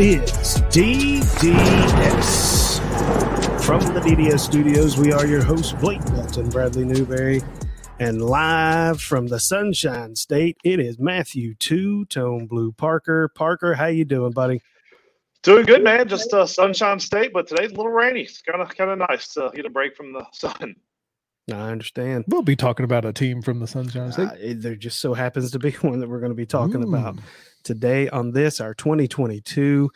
is DDS. From the DDS studios, we are your hosts, Blake Belton, Bradley Newberry, and live from the Sunshine State, it is Matthew Two Tone Blue Parker. Parker, how you doing, buddy? Doing good, man. Just uh, Sunshine State, but today's a little rainy. It's kind of kind of nice to get a break from the sun. I understand. We'll be talking about a team from the Sunshine State. Uh, there just so happens to be one that we're going to be talking about today on this, our 2022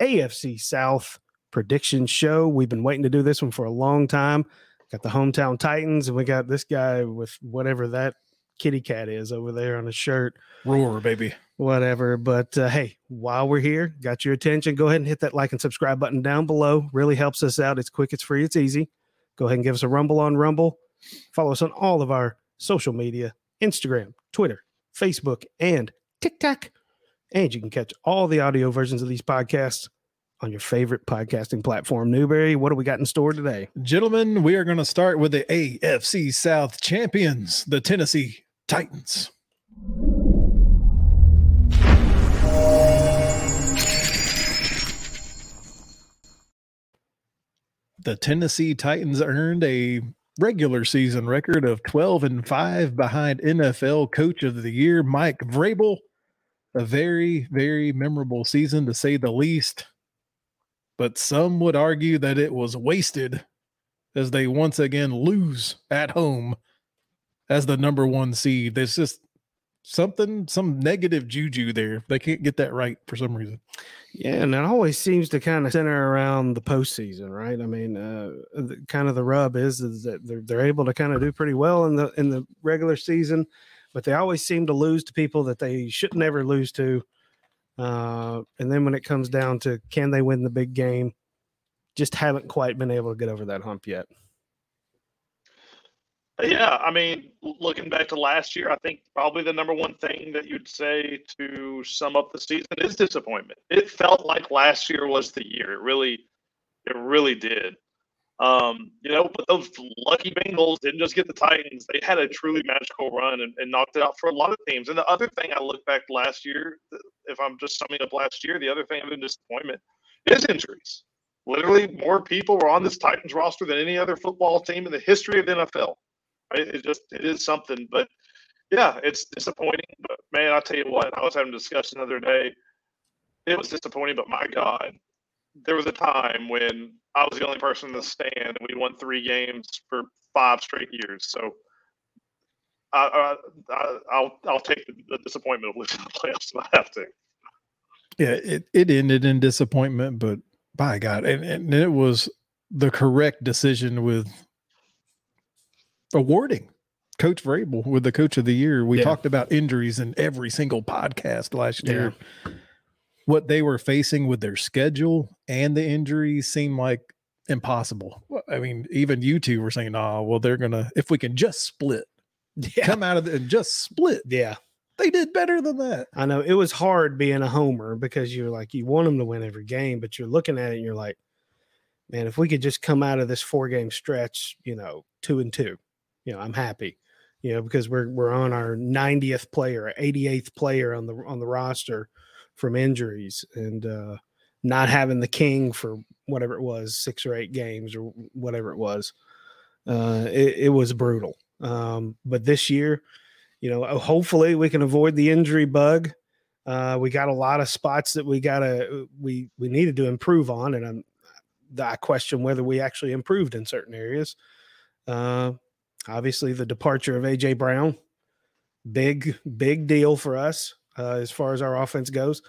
AFC South prediction show. We've been waiting to do this one for a long time. Got the hometown Titans, and we got this guy with whatever that kitty cat is over there on his shirt, Roar, baby. whatever. But uh, hey, while we're here, got your attention, go ahead and hit that like and subscribe button down below. Really helps us out. It's quick, it's free, it's easy. Go ahead and give us a rumble on Rumble. Follow us on all of our social media Instagram, Twitter, Facebook, and TikTok. And you can catch all the audio versions of these podcasts on your favorite podcasting platform. Newberry, what do we got in store today? Gentlemen, we are going to start with the AFC South champions, the Tennessee Titans. The Tennessee Titans earned a regular season record of 12 and 5 behind NFL Coach of the Year Mike Vrabel. A very, very memorable season to say the least. But some would argue that it was wasted as they once again lose at home as the number one seed. There's just something, some negative juju there. They can't get that right for some reason. Yeah, and it always seems to kind of center around the postseason, right? I mean, uh, the, kind of the rub is, is that they're they're able to kind of do pretty well in the in the regular season, but they always seem to lose to people that they should never lose to. Uh, and then when it comes down to can they win the big game, just haven't quite been able to get over that hump yet. Yeah, I mean, looking back to last year, I think probably the number one thing that you'd say to sum up the season is disappointment. It felt like last year was the year. It really, it really did. Um, you know, but those lucky Bengals didn't just get the Titans; they had a truly magical run and, and knocked it out for a lot of teams. And the other thing I look back last year, if I'm just summing up last year, the other thing of disappointment is injuries. Literally, more people were on this Titans roster than any other football team in the history of the NFL. Right? It just it is something, but yeah, it's disappointing. But man, I'll tell you what, I was having a discussion the other day. It was disappointing, but my God, there was a time when I was the only person in the stand and we won three games for five straight years. So I, I, I I'll I'll take the, the disappointment of losing the playoffs if I have to. Yeah, it, it ended in disappointment, but by God, and, and it was the correct decision with awarding Coach Vrabel with the Coach of the Year. We Yeah. talked about injuries in every single podcast last year. What they were facing with their schedule and the injuries seemed like impossible. I mean, even you two were saying, "Oh, well, they're gonna if we can just split, Yeah, come out of it and just split." yeah. They did better than that. I know it was hard being a homer because you're like you want them to win every game, but you're looking at it and you're like, man, if we could just come out of this four game stretch, you know, two and two, you know, I'm happy. You know, because we're we're on our 90th player, 88th player on the on the roster from injuries and uh not having the king for whatever it was, six or eight games or whatever it was. Uh it, it was brutal. Um, but this year, you know, uh, hopefully we can avoid the injury bug. Uh, we got a lot of spots that we gotta we we needed to improve on, and I'm I question whether we actually improved in certain areas. Uh, obviously, the departure of AJ Brown, big big deal for us uh, as far as our offense goes.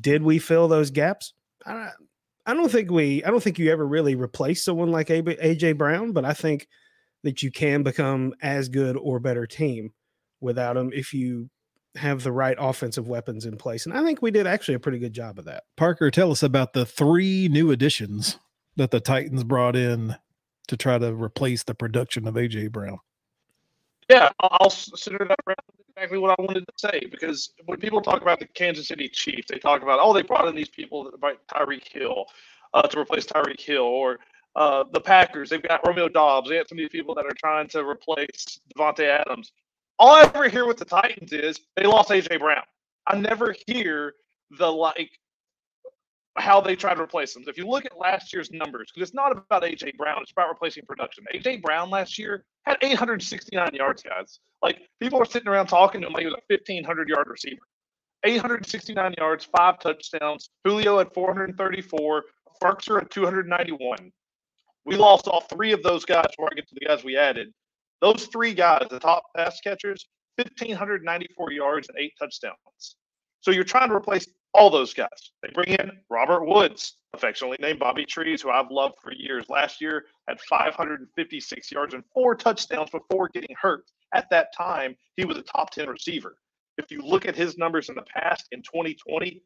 Did we fill those gaps? I, I don't think we. I don't think you ever really replace someone like AJ Brown, but I think that you can become as good or better team without him if you have the right offensive weapons in place. And I think we did actually a pretty good job of that. Parker, tell us about the three new additions that the Titans brought in to try to replace the production of AJ Brown. Yeah, I'll, I'll center that around exactly what I wanted to say because when people talk about the Kansas City Chiefs, they talk about oh they brought in these people like Tyreek Hill uh, to replace Tyreek Hill, or uh, the Packers they've got Romeo Doubs. They have some of these people that are trying to replace Davante Adams. All I ever hear with the Titans is they lost AJ Brown. I never hear the like how they try to replace them. If you look at last year's numbers, because it's not about AJ Brown, it's about replacing production. AJ Brown last year had 869 yards, guys. Like people are sitting around talking to him like he was a 1500 yard receiver. 869 yards, five touchdowns. Julio had 434. Firkser at 291. We lost all three of those guys before I get to the guys we added. Those three guys, the top pass catchers, 1,594 yards and eight touchdowns. So you're trying to replace all those guys. They bring in Robert Woods, affectionately named Bobby Trees, who I've loved for years. Last year had 556 yards and four touchdowns before getting hurt. At that time, he was a top 10 receiver. If you look at his numbers in the past, in 2020,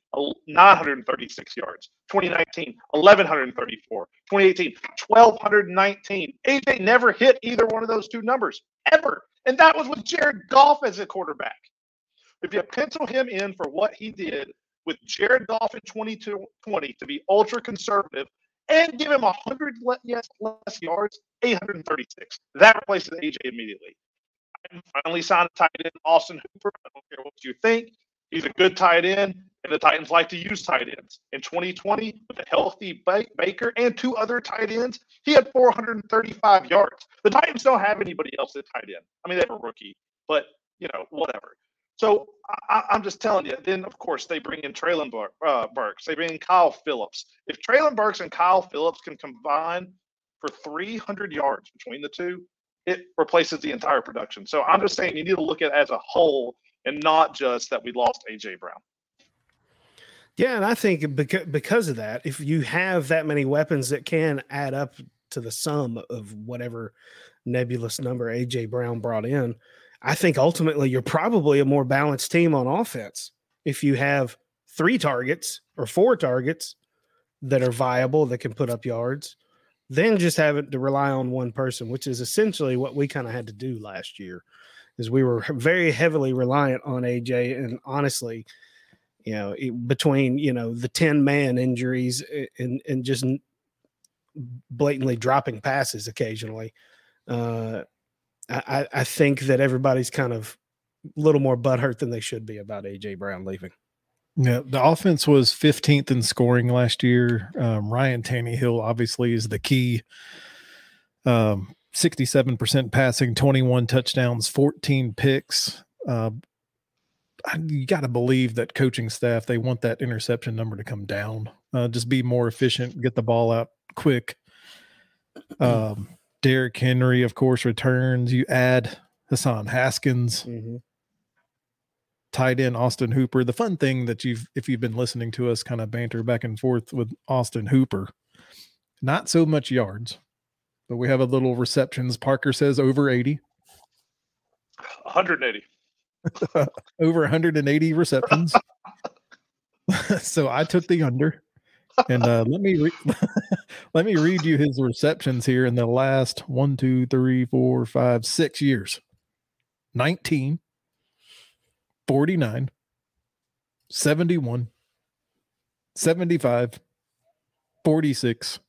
936 yards. 2019, 1134. 2018, 1219. AJ never hit either one of those two numbers ever. And that was with Jared Goff as a quarterback. If you pencil him in for what he did with Jared Goff in 2020 to be ultra conservative and give him 100 less, yards, 836. That replaces AJ immediately I finally signed a tight end, Austin Hooper. I don't care what you think. He's a good tight end, and the Titans like to use tight ends. In 2020, with a healthy Baker and two other tight ends, he had 435 yards. The Titans don't have anybody else at tight end. I mean, they have a rookie, but you know, whatever. So I, am just telling you. Then, of course, they bring in Treylon Bur- uh, Burks. They bring in Kyle Phillips. If Treylon Burks and Kyle Phillips can combine for 300 yards between the two, it replaces the entire production. So I'm just saying you need to look at it as a whole and not just that we lost AJ Brown. Yeah, and I think because of that, if you have that many weapons that can add up to the sum of whatever nebulous number AJ Brown brought in, I think ultimately you're probably a more balanced team on offense if you have three targets or four targets that are viable that can put up yards then just having to rely on one person, which is essentially what we kind of had to do last year, is we were very heavily reliant on AJ. And honestly, you know, between you know the ten man injuries and and just blatantly dropping passes occasionally, uh, I, I think that everybody's kind of a little more butthurt than they should be about AJ Brown leaving. Yeah, the offense was 15th in scoring last year. Um, Ryan Tannehill obviously is the key. Um, 67% passing, 21 touchdowns, 14 picks. Uh, you got to believe that coaching staff they want that interception number to come down. Uh, just be more efficient, get the ball out quick. Um, Derrick Henry, of course, returns. You add Hassan Haskins. Mm-hmm tight end Austin Hooper. The fun thing that you've, if you've been listening to us kind of banter back and forth with Austin Hooper, not so much yards, but we have a little receptions. Parker says over 80. 180. over 180 receptions. so I took the under. And uh, let me re- let me read you his receptions here in the last one, two, three, four, five, six years. 19, 49, 71, 75, 46,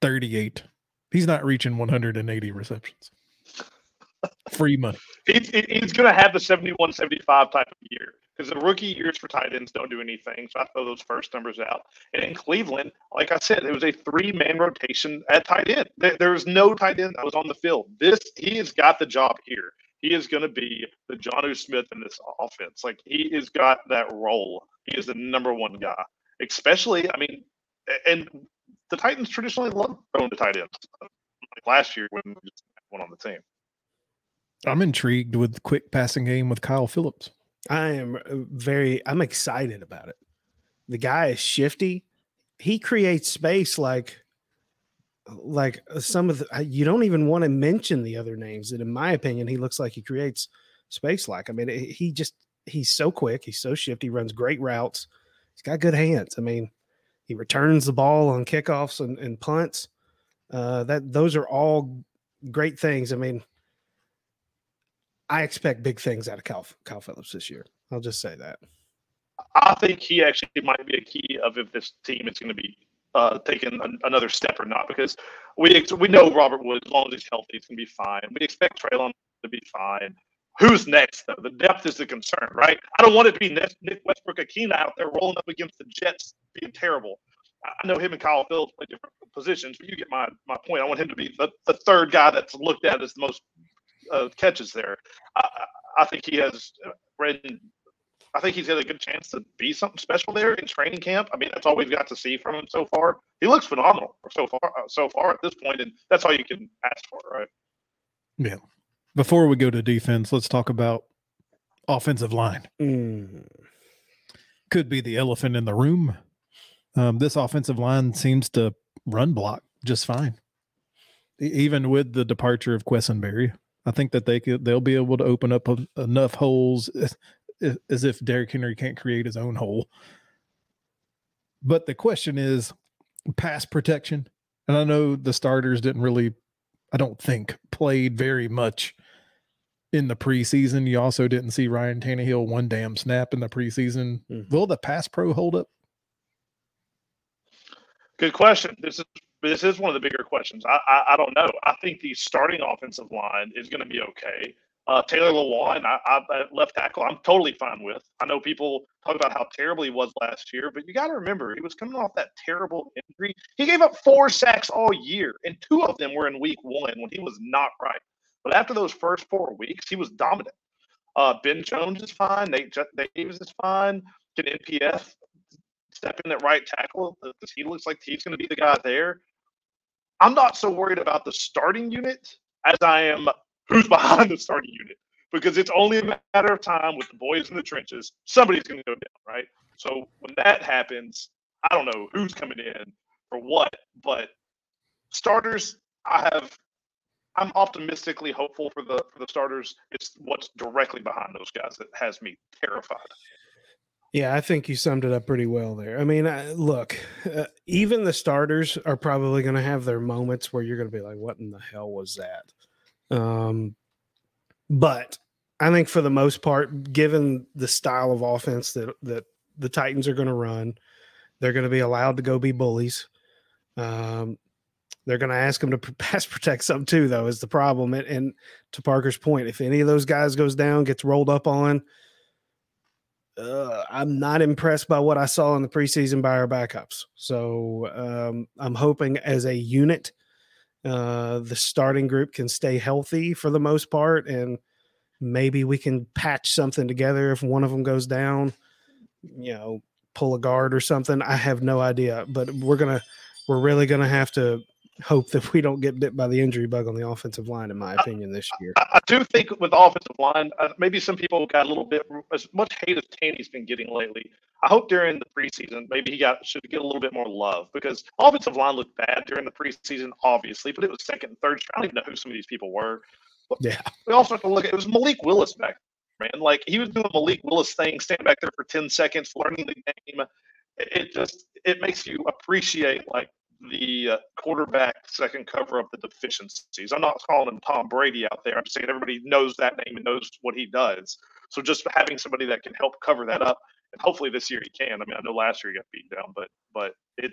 38. He's not reaching 180 receptions. Free money. He's, he's going to have the 71 75 type of year because the rookie years for tight ends don't do anything. So I throw those first numbers out. And in Cleveland, like I said, it was a three man rotation at tight end. There, was no tight end that was on the field. This he has got the job here he is going to be the Jonnu Smith in this offense. Like he has got that role. He is the number one guy. Especially, I mean, and the Titans traditionally love throwing to tight ends. Like last year when we just one on the team. I'm intrigued with quick passing game with Kyle Phillips. I am uh, very. I'm excited about it. The guy is shifty. He creates space like like uh, some of the you don't even want to mention the other names that in my opinion he looks like he creates space like i mean he just he's so quick he's so shifty runs great routes he's got good hands i mean he returns the ball on kickoffs and, and punts uh that those are all great things i mean i expect big things out of Kyle, Kyle phillips this year i'll just say that i think he actually might be a key of if this team is going to be uh, taking an, another step or not because we we know Robert Woods as long as he's healthy, he's gonna be fine. We expect Treylon to be fine. Who's next? Though? The depth is the concern, right? I don't want it to be Nick Westbrook Ikhine out there rolling up against the Jets being terrible. I know him and Kyle Phillips play different positions, but you get my, my point. I want him to be the, the third guy that's looked at as the most uh, catches there. I, I think he has uh, read. I think he's got a good chance to be something special there in training camp. I mean, that's all we've got to see from him so far. He looks phenomenal so far, uh, so far at this point, and that's all you can ask for, right? Yeah. Before we go to defense, let's talk about offensive line. Mm. Could be the elephant in the room. Um, this offensive line seems to run block just fine, even with the departure of Quessenberry. I think that they could they'll be able to open up a, enough holes as, as if Derrick Henry can't create his own hole. But the question is pass protection. And I know the starters didn't really, I don't think, played very much in the preseason. You also didn't see Ryan Tannehill one damn snap in the preseason. Mhm. Will the pass pro hold up? Good question. This is this is one of the bigger questions. I I, I don't know. I think the starting offensive line is going to be okay. Uh, Taylor Lewan, I, I left tackle, I'm totally fine with. I know people talk about how terrible he was last year, but you got to remember he was coming off that terrible injury. He gave up four sacks all year, and two of them were in week one when he was not right. But after those first four weeks, he was dominant. Uh, ben Jones is fine. Nate Davis is fine. Can NPF step in at right tackle? Because he looks like he's going to be the guy there. I'm not so worried about the starting unit as I am who's behind the starting unit because it's only a matter of time with the boys in the trenches. Somebody's going to go down, right? So when that happens, I don't know who's coming in or what, but starters, I have. I'm optimistically hopeful for the for the starters. It's what's directly behind those guys that has me terrified. Yeah, I think you summed it up pretty well there. I mean, I, look, uh, even the starters are probably going to have their moments where you're going to be like, "What in the hell was that?" Um, but I think for the most part, given the style of offense that that the Titans are going to run, they're going to be allowed to go be bullies. Um, they're going to ask them to pass protect some too, though, is the problem. And, and to Parker's point, if any of those guys goes down, gets rolled up on, uh, I'm not impressed by what I saw in the preseason by our backups. So um, I'm hoping as a unit, uh, the starting group can stay healthy for the most part, and maybe we can patch something together if one of them goes down. You know, pull a guard or something. I have no idea, but we're gonna, we're really gonna have to hope that we don't get bit by the injury bug on the offensive line, in my opinion, this year. I, I do think with the offensive line, uh, maybe some people got a little bit as much hate as Taney's been getting lately. I hope during the preseason, maybe he got should get a little bit more love because offensive line looked bad during the preseason, obviously, but it was second and third. I don't even know who some of these people were. But Yeah. we also have to look at it was Malik Willis back there, man. Like he was doing Malik Willis thing, standing back there for 10 seconds, learning the game. It, it just it makes you appreciate like the uh, quarterback second cover up the deficiencies. I'm not calling him Tom Brady out there. I'm saying everybody knows that name and knows what he does. So just having somebody that can help cover that up, and hopefully this year he can. I mean, I know last year he got beat down, but but it.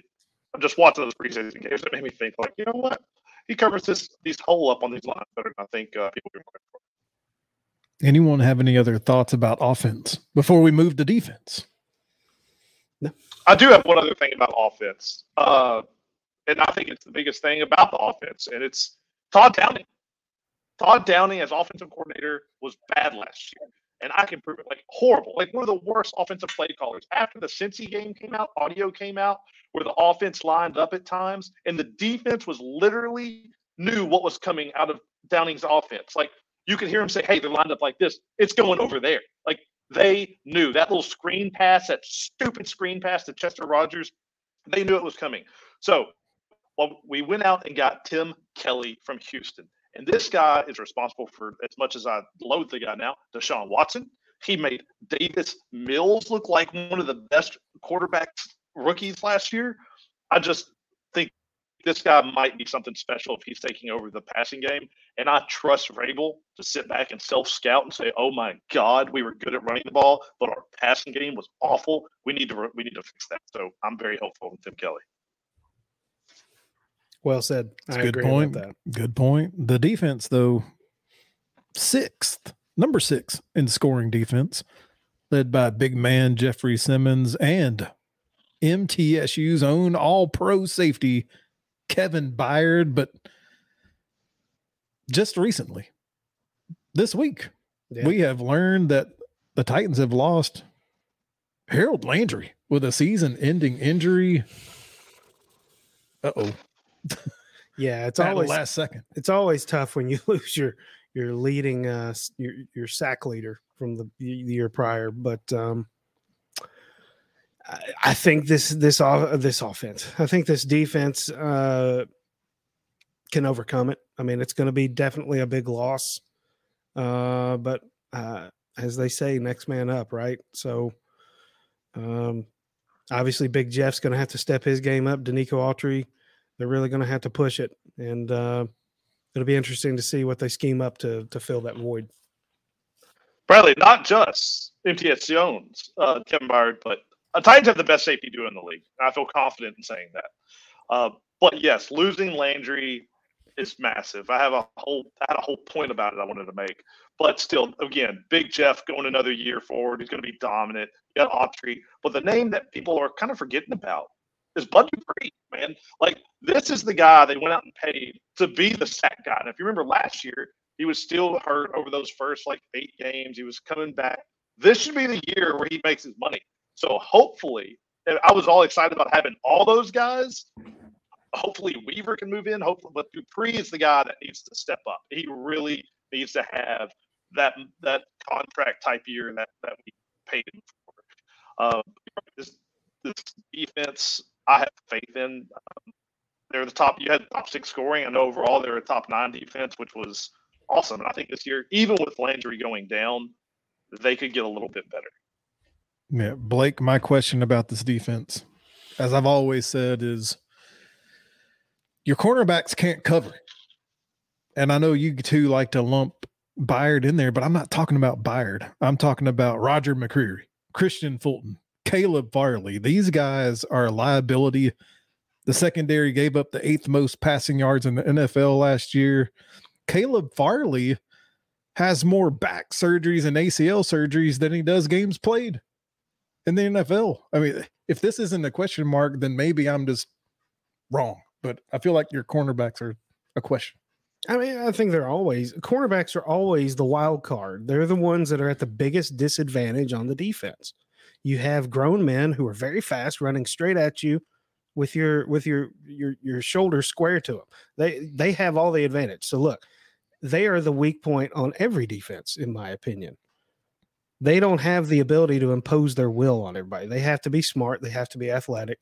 I'm just watching those preseason games. It made me think like, you know what? He covers this these hole up on these lines better than I think uh, people give him for. Anyone have any other thoughts about offense before we move to defense? I do have one other thing about offense, uh, and I think it's the biggest thing about the offense, and it's Todd Downing. Todd Downing as offensive coordinator was bad last year, and I can prove it like horrible, like one of the worst offensive play callers. After the Cincy game came out, audio came out where the offense lined up at times, and the defense was literally knew what was coming out of Downing's offense. Like you could hear him say, "Hey, they're lined up like this. It's going over there." Like they knew that little screen pass, that stupid screen pass to Chester Rogers. They knew it was coming. So well, we went out and got Tim Kelly from Houston. And this guy is responsible for as much as I loathe the guy now, Deshaun Watson. He made Davis Mills look like one of the best quarterbacks rookies last year. I just think this guy might be something special if he's taking over the passing game. And I trust Vrabel to sit back and self scout and say, "Oh my God, we were good at running the ball, but our passing game was awful. We need to we need to fix that." So I'm very hopeful with Tim Kelly. Well said. That's I good agree point. that. Good point. The defense, though, sixth, number six in scoring defense, led by big man Jeffrey Simmons and MTSU's own all pro safety, Kevin Byard. But just recently, this week, Yeah. we have learned that the Titans have lost Harold Landry with a season ending injury. Uh oh. yeah, it's always last second. it's always tough when you lose your your leading uh your your sack leader from the, the year prior but um I, I think this this off this offense i think this defense uh can overcome it. I mean it's going to be definitely a big loss uh but uh as they say next man up right? So um obviously big jeff's going to have to step his game up. Denico Autry they're really going to have to push it and uh it'll be interesting to see what they scheme up to to fill that void. Bradley, not just MTS Jones, uh, Kevin Byard, but uh, Titans have the best safety duo in the league. I feel confident in saying that. Uh, but yes, losing Landry is massive. I have a whole I had a whole point about it I wanted to make. But still, again, Big Jeff going another year forward. He's going to be dominant. You got Autry. But the name that people are kind of forgetting about is Bud Dupree, man. Like this is the guy they went out and paid to be the sack guy. And if you remember last year, he was still hurt over those first like eight games. He was coming back. This should be the year where he makes his money. So hopefully, I was all excited about having all those guys. Hopefully Weaver can move in. Hopefully, but Dupree is the guy that needs to step up. He really needs to have that that contract type year that that we paid him for. Um, this this defense, I have faith in. Um, they're the top. You had top six scoring, and overall they're a top nine defense, which was awesome. And I think this year, even with Landry going down, they could get a little bit better. Yeah, Blake, my question about this defense, as I've always said, is your cornerbacks can't cover. And I know you two like to lump Byard in there, but I'm not talking about Byard. I'm talking about Roger McCreary, Kristian Fulton, Caleb Farley. These guys are a liability. The secondary gave up the eighth most passing yards in the NFL last year. Caleb Farley has more back surgeries and ACL surgeries than he does games played in the NFL. I mean, if this isn't a question mark, then maybe I'm just wrong. But I feel like your cornerbacks are a question. I mean, I think they're always cornerbacks are always the wild card. They're the ones that are at the biggest disadvantage on the defense. You have grown men who are very fast running straight at you with your with your your your shoulders square to them. They they have all the advantage. So look, they are the weak point on every defense in my opinion. They don't have the ability to impose their will on everybody. They have to be smart, they have to be athletic.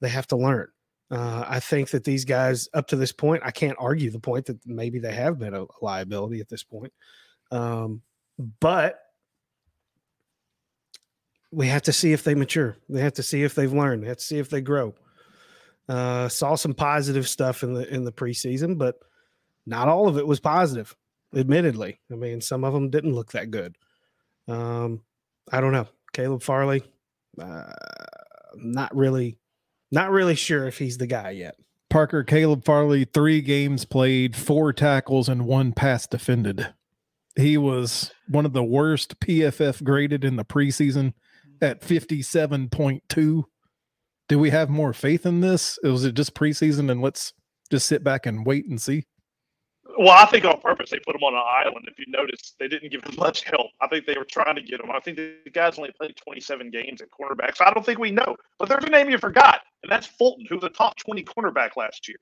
They have to learn. Uh, I think that these guys, up to this point, I can't argue the point that maybe they have been a liability at this point. Um, but we have to see if they mature. They have to see if they've learned. They have to see if they grow. Uh, saw some positive stuff in the in the preseason, but not all of it was positive. Admittedly, I mean, some of them didn't look that good. Um, I don't know. Caleb Farley, uh, not really, not really sure if he's the guy yet. Parker Caleb Farley, three games played, four tackles, and one pass defended. He was one of the worst PFF graded in the preseason at 57.2. Do we have more faith in this? Was it just preseason and let's just sit back and wait and see? Well, I think on purpose they put him on an island. If you notice, they didn't give him much help. I think they were trying to get him. I think the guy's only played 27 games at cornerback, so I don't think we know. But there's a name you forgot, and that's Fulton, who was a top 20 cornerback last year.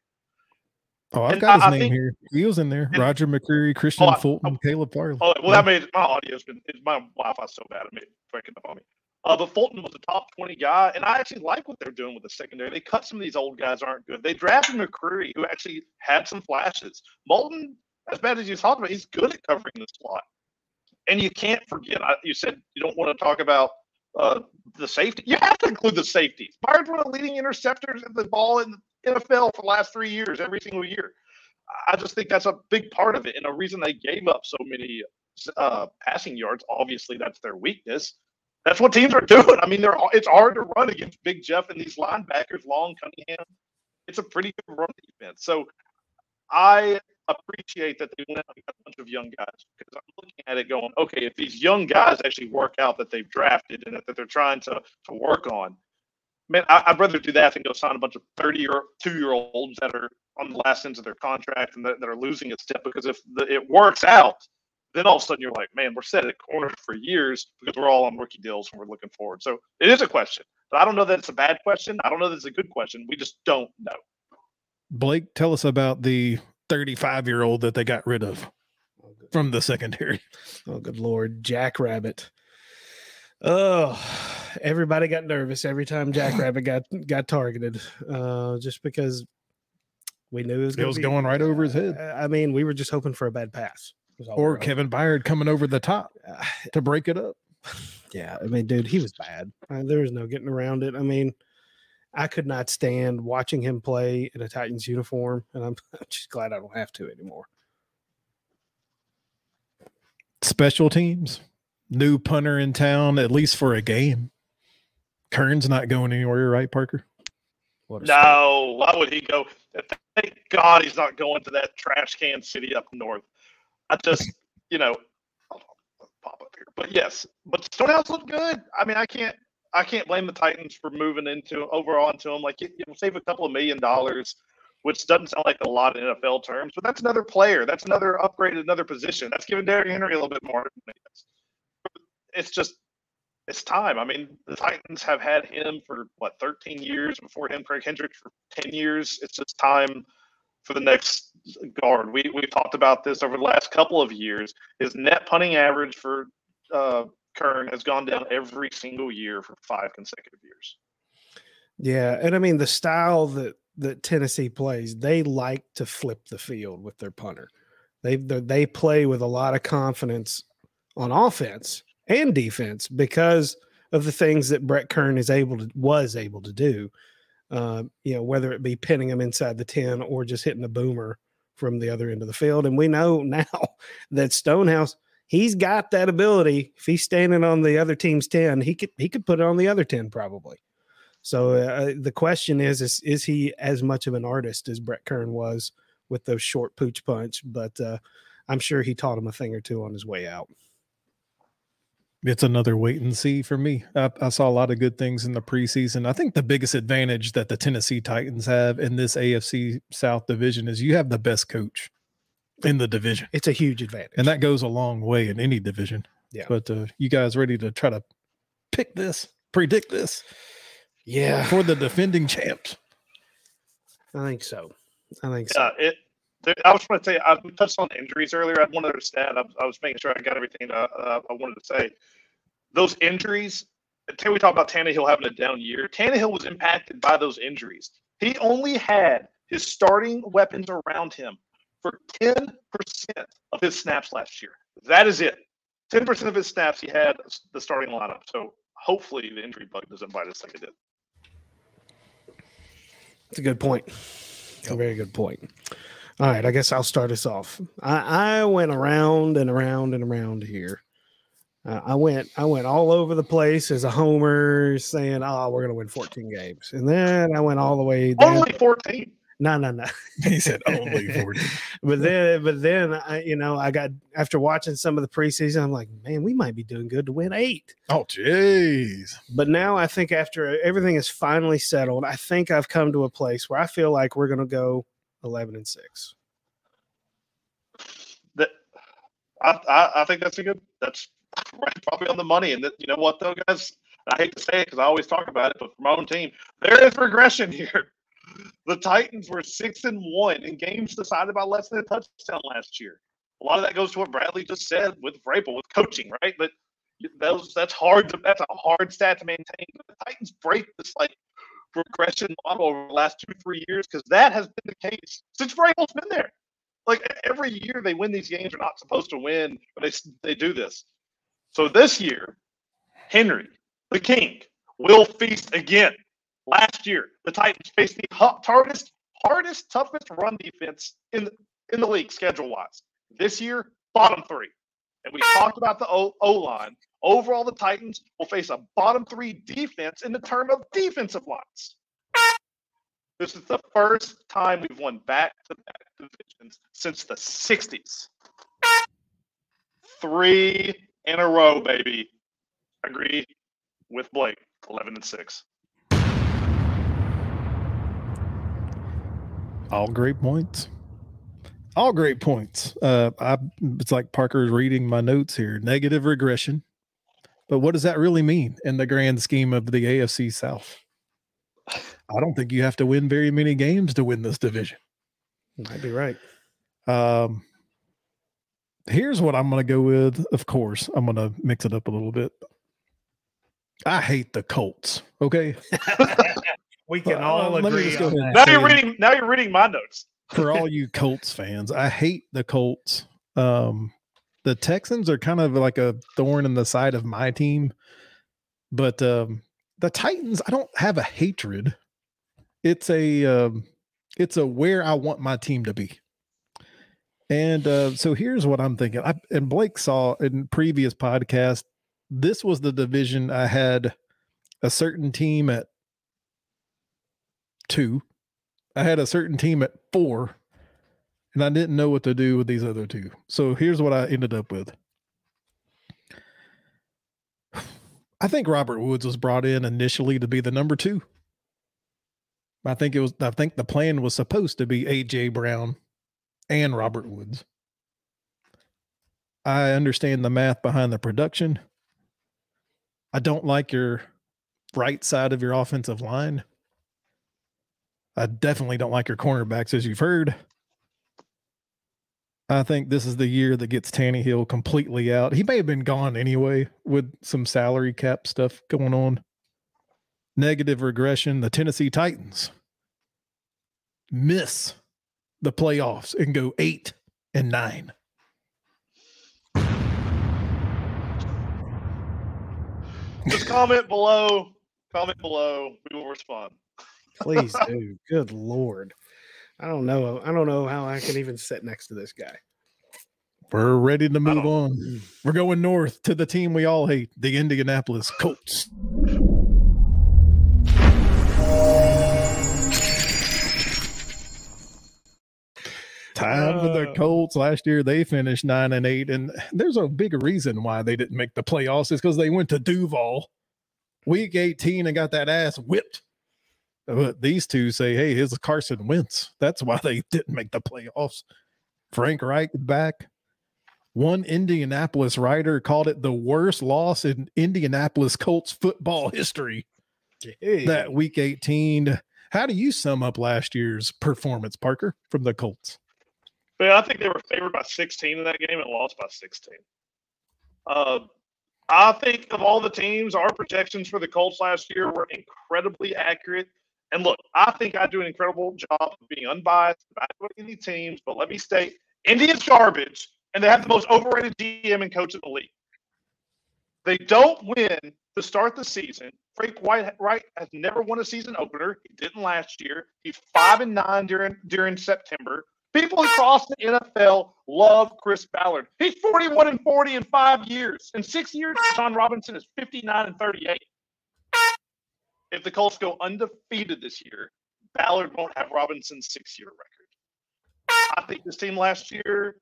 Oh, I've And got his I- I name think- here. He was in there. and- Roger McCreary, Kristian oh, I- Fulton, oh. Caleb Farley. Oh, well, Yeah. that made my audio's been my Wi-Fi's so bad, it made breaking up on me. Uh, but Fulton was a top 20 guy, and I actually like what they're doing with the secondary. They cut some of these old guys aren't good. They drafted McCreary, who actually had some flashes. Molden, as bad as you talked about, he's good at covering the slot. And you can't forget. I, you said you don't want to talk about uh, the safety. You have to include the safeties. Byard's one of the leading interceptors of the ball in the NFL for the last three years, every single year. I just think that's a big part of it, and a reason they gave up so many uh, passing yards. Obviously, that's their weakness. That's what teams are doing. I mean, they're it's hard to run against Big Jeff and these linebackers, Long Cunningham. It's a pretty good run defense. So I appreciate that they went out and got a bunch of young guys because I'm looking at it going, okay, if these young guys actually work out that they've drafted and that they're trying to to work on, man, I, would rather do that than go sign a bunch of 30 or two year olds that are on the last ends of their contract and that, that are losing a step because if the, it works out, then all of a sudden you're like, man, we're set at corner for years because we're all on rookie deals and we're looking forward. So it is a question, but I don't know that it's a bad question. I don't know that it's a good question. We just don't know. Blake, tell us about the 35 year old that they got rid of oh, from the secondary. Oh, good Lord. Jack Rabbit. Oh, everybody got nervous every time Jack Rabbit got got targeted, uh, just because we knew it was, it was be, going right over his head. I mean, we were just hoping for a bad pass. Or Kevin Byard coming over the top to break it up. Yeah, I mean, dude, he was bad. Uh, there was no getting around it. I mean, I could not stand watching him play in a Titans uniform, and I'm, I'm just glad I don't have to anymore. Special teams, new punter in town, at least for a game. Kern's not going anywhere, right, Parker? No, why would he go? Thank God he's not going to that trash can city up north. I just, you know, pop up here. But yes, but Stonehouse looked good. I mean, I can't I can't blame the Titans for moving into overall into him. Like you, will save a couple of million dollars, which doesn't sound like a lot in NFL terms, but that's another player. That's another upgrade, another position. That's giving Derrick Henry a little bit more. It's just it's time. I mean, the Titans have had him for what 13 years before him, Craig Hentrich for 10 years. It's just time for the next guard. We we've talked about this over the last couple of years. His net punting average for uh, Kern has gone down every single year for five consecutive years. Yeah, and I mean the style that that Tennessee plays, they like to flip the field with their punter. They they play with a lot of confidence on offense and defense because of the things that Brett Kern is able to was able to do. Uh, you know, whether it be pinning them inside the 10 or just hitting a boomer from the other end of the field. And we know now that Stonehouse – he's got that ability. If he's standing on the other team's 10, he could he could put it on the other 10 probably. So uh, the question is, is is he as much of an artist as Brett Kern was with those short pooch punch? But uh, I'm sure he taught him a thing or two on his way out. It's another wait and see for me. I, I, saw a lot of good things in the preseason. I think the biggest advantage that the Tennessee Titans have in this AFC South division is you have the best coach in the division. It's a huge advantage, and that goes a long way in any division. Yeah. But uh, you guys ready to try to pick this, predict this? Yeah, for the defending champs. I think so. I think so. Yeah, it. I was going to say I touched on injuries earlier. I had one other stat. I, I was making sure I got everything uh, uh, I wanted to say. Those injuries. Until we talk about Tannehill having a down year, Tannehill was impacted by those injuries. He only had his starting weapons around him for 10% of his snaps last year. That is it. 10% of his snaps he had the starting lineup. So hopefully the injury bug doesn't bite us like it did. That's a good point. It's a very good point. All right, I guess I'll start us off. I, I went around and around and around here. Uh, I went I went all over the place as a homer, saying, "Oh, we're going to win 14 games," and then I went all the way down. Only 14. No, no, no. he said only 40. but then, but then, I, you know, I got after watching some of the preseason, I'm like, man, we might be doing good to win eight. Oh, jeez. But now I think after everything is finally settled, I think I've come to a place where I feel like we're going to go 11 and six. That I, I, think that's a good. That's probably on the money. And that, you know what, though, guys. I hate to say it because I always talk about it, but for my own team, there is regression here. The Titans were six and one in games decided by less than a touchdown last year. A lot of that goes to what Bradley just said with Vrabel with coaching, right? But those that's hard to that's a hard stat to maintain. The Titans break this like regression model over the last two three years because that has been the case since Vrabel's been there. Like every year they win these games, they're not supposed to win, but they they do this. So this year, Henry, the King, will feast again. Last year, the Titans faced the hardest, hardest, toughest run defense in the, in the league schedule wise. This year, bottom three. And we talked about the O line. Overall, the Titans will face a bottom three defense in the term of defensive lines. This is the first time we've won back to back divisions since the 60s. Three in a row, baby. Agree with Blake. 11 and 6. All great points. All great points. Uh, I, it's like Parker's reading my notes here. Negative regression. But what does that really mean in the grand scheme of the AFC South? I don't think you have to win very many games to win this division. Might be right. Um, here's what I'm going to go with. Of course, I'm going to mix it up a little bit. I hate the Colts. Okay. we can Uh, all let me agree just go ahead. that. Now you're reading now you're reading my notes. For all you Colts fans, I hate the Colts. Um, the Texans are kind of like a thorn in the side of my team, but um, the Titans, I don't have a hatred. It's a um, it's a where I want my team to be. And uh, so here's what I'm thinking. I, and Blake saw in previous podcast, this was the division I had a certain team at two. I had a certain team at four, and I didn't know what to do with these other two. So here's what I ended up with. I think Robert Woods was brought in initially to be the number two. I think it was. I think the plan was supposed to be AJ Brown and Robert Woods. I understand the math behind the production. I don't like your right side of your offensive line. I definitely don't like your cornerbacks, as you've heard. I think this is the year that gets Tannehill completely out. He may have been gone anyway with some salary cap stuff going on. Negative regression. The Tennessee Titans miss the playoffs and go eight and nine. Just comment below. Comment below. We will respond. Please do. Good lord. I don't know. I don't know how I can even sit next to this guy. We're ready to move on. We're going north to the team we all hate, the Indianapolis Colts. Time for the Uh. Colts. Last year they finished nine and eight, and there's a big reason why they didn't make the playoffs. Is because they went to Duval week 18 and got that ass whipped. But these two say, "Hey, here's Carson Wentz." That's why they didn't make the playoffs. Frank Reich back. One Indianapolis writer called it the worst loss in Indianapolis Colts football history. That week 18. How do you sum up last year's performance, Parker, from the Colts? But I think they were favored by 16 in that game and lost by 16. Uh, I think of all the teams, our projections for the Colts last year were incredibly accurate. And look, I think I do an incredible job of being unbiased about any teams. But let me state, Indians garbage, and they have the most overrated GM and coach in the league. They don't win to start the season. Frank White Reich has never won a season opener. He didn't last year. He's five and nine during during September. People across the NFL love Chris Ballard. He's 41 and 40 in five years. In six years, Jon Robinson is 59 and 38. If the Colts go undefeated this year, Ballard won't have Robinson's six-year record. I think this team last year,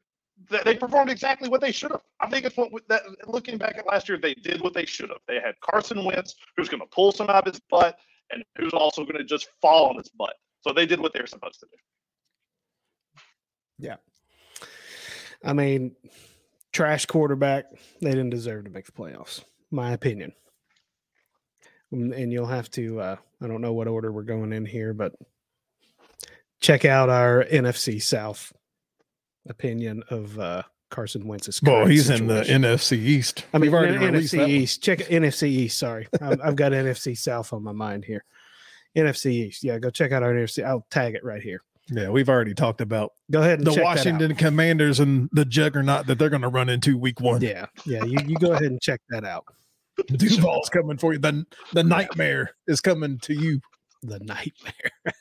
th- they performed exactly what they should have. I think it's what that. Looking back at last year, they did what they should have. They had Carson Wentz, who's going to pull some out of his butt, and who's also going to just fall on his butt. So they did what they were supposed to do. Yeah. I mean, trash quarterback. They didn't deserve to make the playoffs. My opinion. Mm, And you'll have to. Uh, I don't know what order we're going in here, but check out our NFC South opinion of uh, Carson Wentz's. Well, he's in the. NFC East. I mean, We've already NFC. East. Check NFC East. Sorry, I've, I've got NFC South on my mind here. NFC East. Yeah, go check out our NFC. I'll tag it right here. Yeah, we've already talked about Go ahead and the check that out. Washington Commanders and the juggernaut that they're going to run into week one. Yeah, yeah. You, you go ahead and check that out. Duval's coming for you. The, the nightmare is coming to you. The nightmare.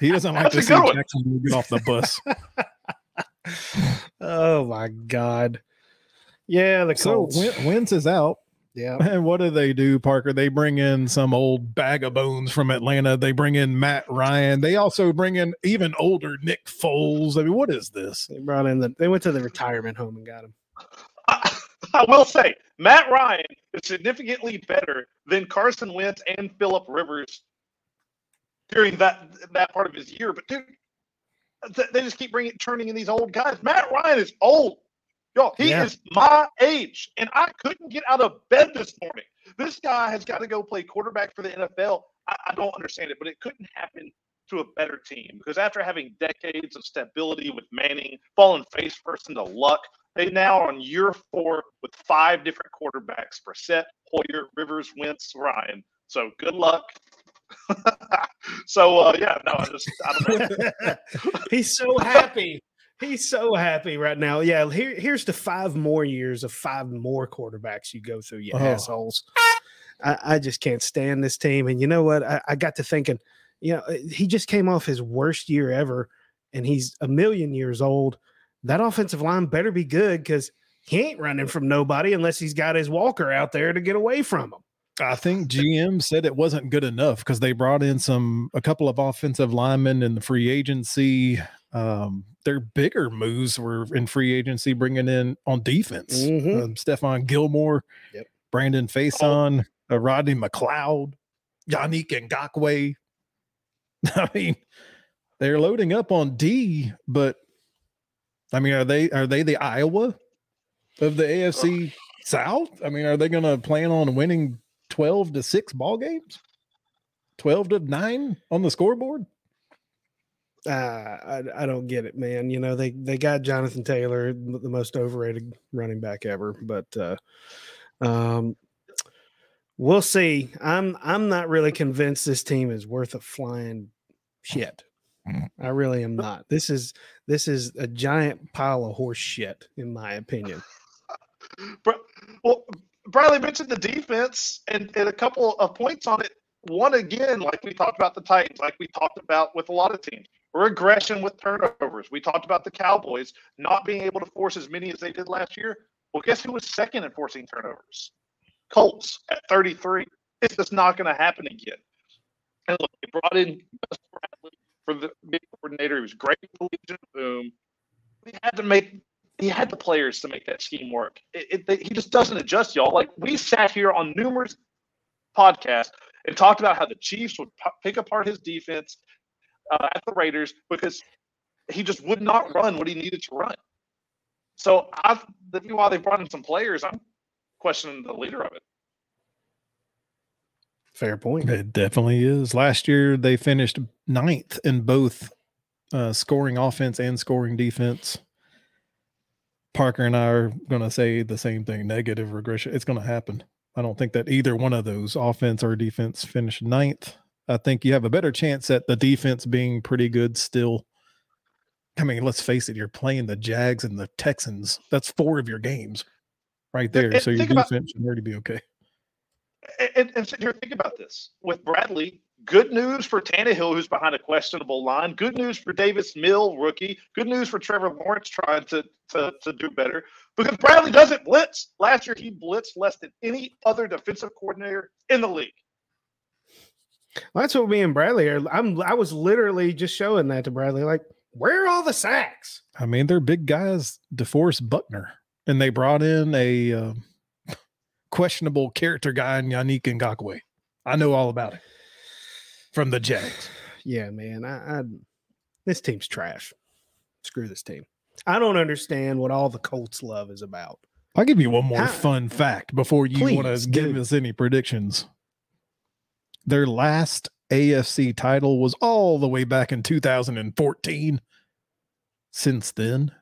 He doesn't like That's to see good one. Jacksonville get off the bus. Oh my god. Yeah, the so Colts. Wen- Wentz is out. Yeah. And what do they do, Parker? They bring in some old bag of bones from Atlanta. They bring in Matt Ryan. They also bring in even older Nick Foles. I mean, what is this? They brought in the they went to the retirement home and got him. I, I will say Matt Ryan is significantly better than Carson Wentz and Philip Rivers during that that part of his year. But dude, th- they just keep bringing turning in these old guys. Matt Ryan is old. Y'all, he Yeah. is my age, and I couldn't get out of bed this morning. This guy has got to go play quarterback for the NFL. I, I don't understand it, but it couldn't happen to a better team because after having decades of stability with Manning, falling face first into luck, they now are on year four with five different quarterbacks: Brissett, Hoyer, Rivers, Wentz, Ryan. So good luck. so uh, yeah, no, I just I don't know. He's so happy. He's so happy right now. Yeah, here, here's the five more years of five more quarterbacks you go through, you Oh. assholes. I, I just can't stand this team. And you know what? I, I got to thinking, you know, he just came off his worst year ever, and he's a million years old. That offensive line better be good because he ain't running from nobody unless he's got his walker out there to get away from him. I think GM said it wasn't good enough because they brought in some a couple of offensive linemen in the free agency. Um, their bigger moves were in free agency, bringing in on defense. Mhm. Um, Stephon Gilmore, Yep. Brandon Facyson, uh, Rodney McLeod, Yannick Ngakoue. I mean, they're loading up on D, but I mean, are they are they the Iowa of the AFC South? I mean, are they going to plan on winning twelve to six ball games, twelve to nine on the scoreboard? uh, I, I don't get it, man. You know, they they got Jonathan Taylor, the most overrated running back ever, but uh, um, we'll see. I'm I'm not really convinced this team is worth a flying shit. I really am not. This is this is a giant pile of horse shit, in my opinion. Well, Bradley mentioned the defense and, and a couple of points on it. One again, like we talked about the Titans, like we talked about with a lot of teams, regression with turnovers. We talked about the Cowboys not being able to force as many as they did last year. Well, guess who was second in forcing turnovers? Colts at 33. It's just not going to happen again. And look, they brought in Gus for the big coordinator. He was great with Legion of Boom. We had to make he had the players to make that scheme work. It, it, he just doesn't adjust, y'all. Like we sat here on numerous podcasts and talked about how the Chiefs would p- pick apart his defense uh, at the Raiders because he just would not run what he needed to run. So I, while they brought in some players, I'm questioning the leader of it. Fair point. It definitely is. Last year they finished ninth in both uh, scoring offense and scoring defense. Parker and I are going to say the same thing negative regression. It's going to happen. I don't think that either one of those offense or defense finished ninth. I think you have a better chance at the defense being pretty good still. I mean, let's face it, you're playing the Jags and the Texans. That's four of your games right there. and So your think about- defense should already be okay. And, and, and sit here, and think about this with Bradley. Good news for Tannehill, who's behind a questionable line. Good news for Davis Mill, rookie. Good news for Trevor Lawrence trying to, to, to do better because Bradley doesn't blitz. Last year, he blitzed less than any other defensive coordinator in the league. Well, that's what me and Bradley are. I'm I was literally just showing that to Bradley, like, where are all the sacks? I mean, they're big guys, DeForest Buckner, and they brought in a uh, questionable character guy in Yannick Ngakoue. I know all about it from the Jags. Yeah, man. I, I this team's trash. Screw this team. I don't understand what all the Colts love is about. I'll give you one more How- fun fact before you want to give us any predictions. Their last AFC title was all the way back in 2014. Since then,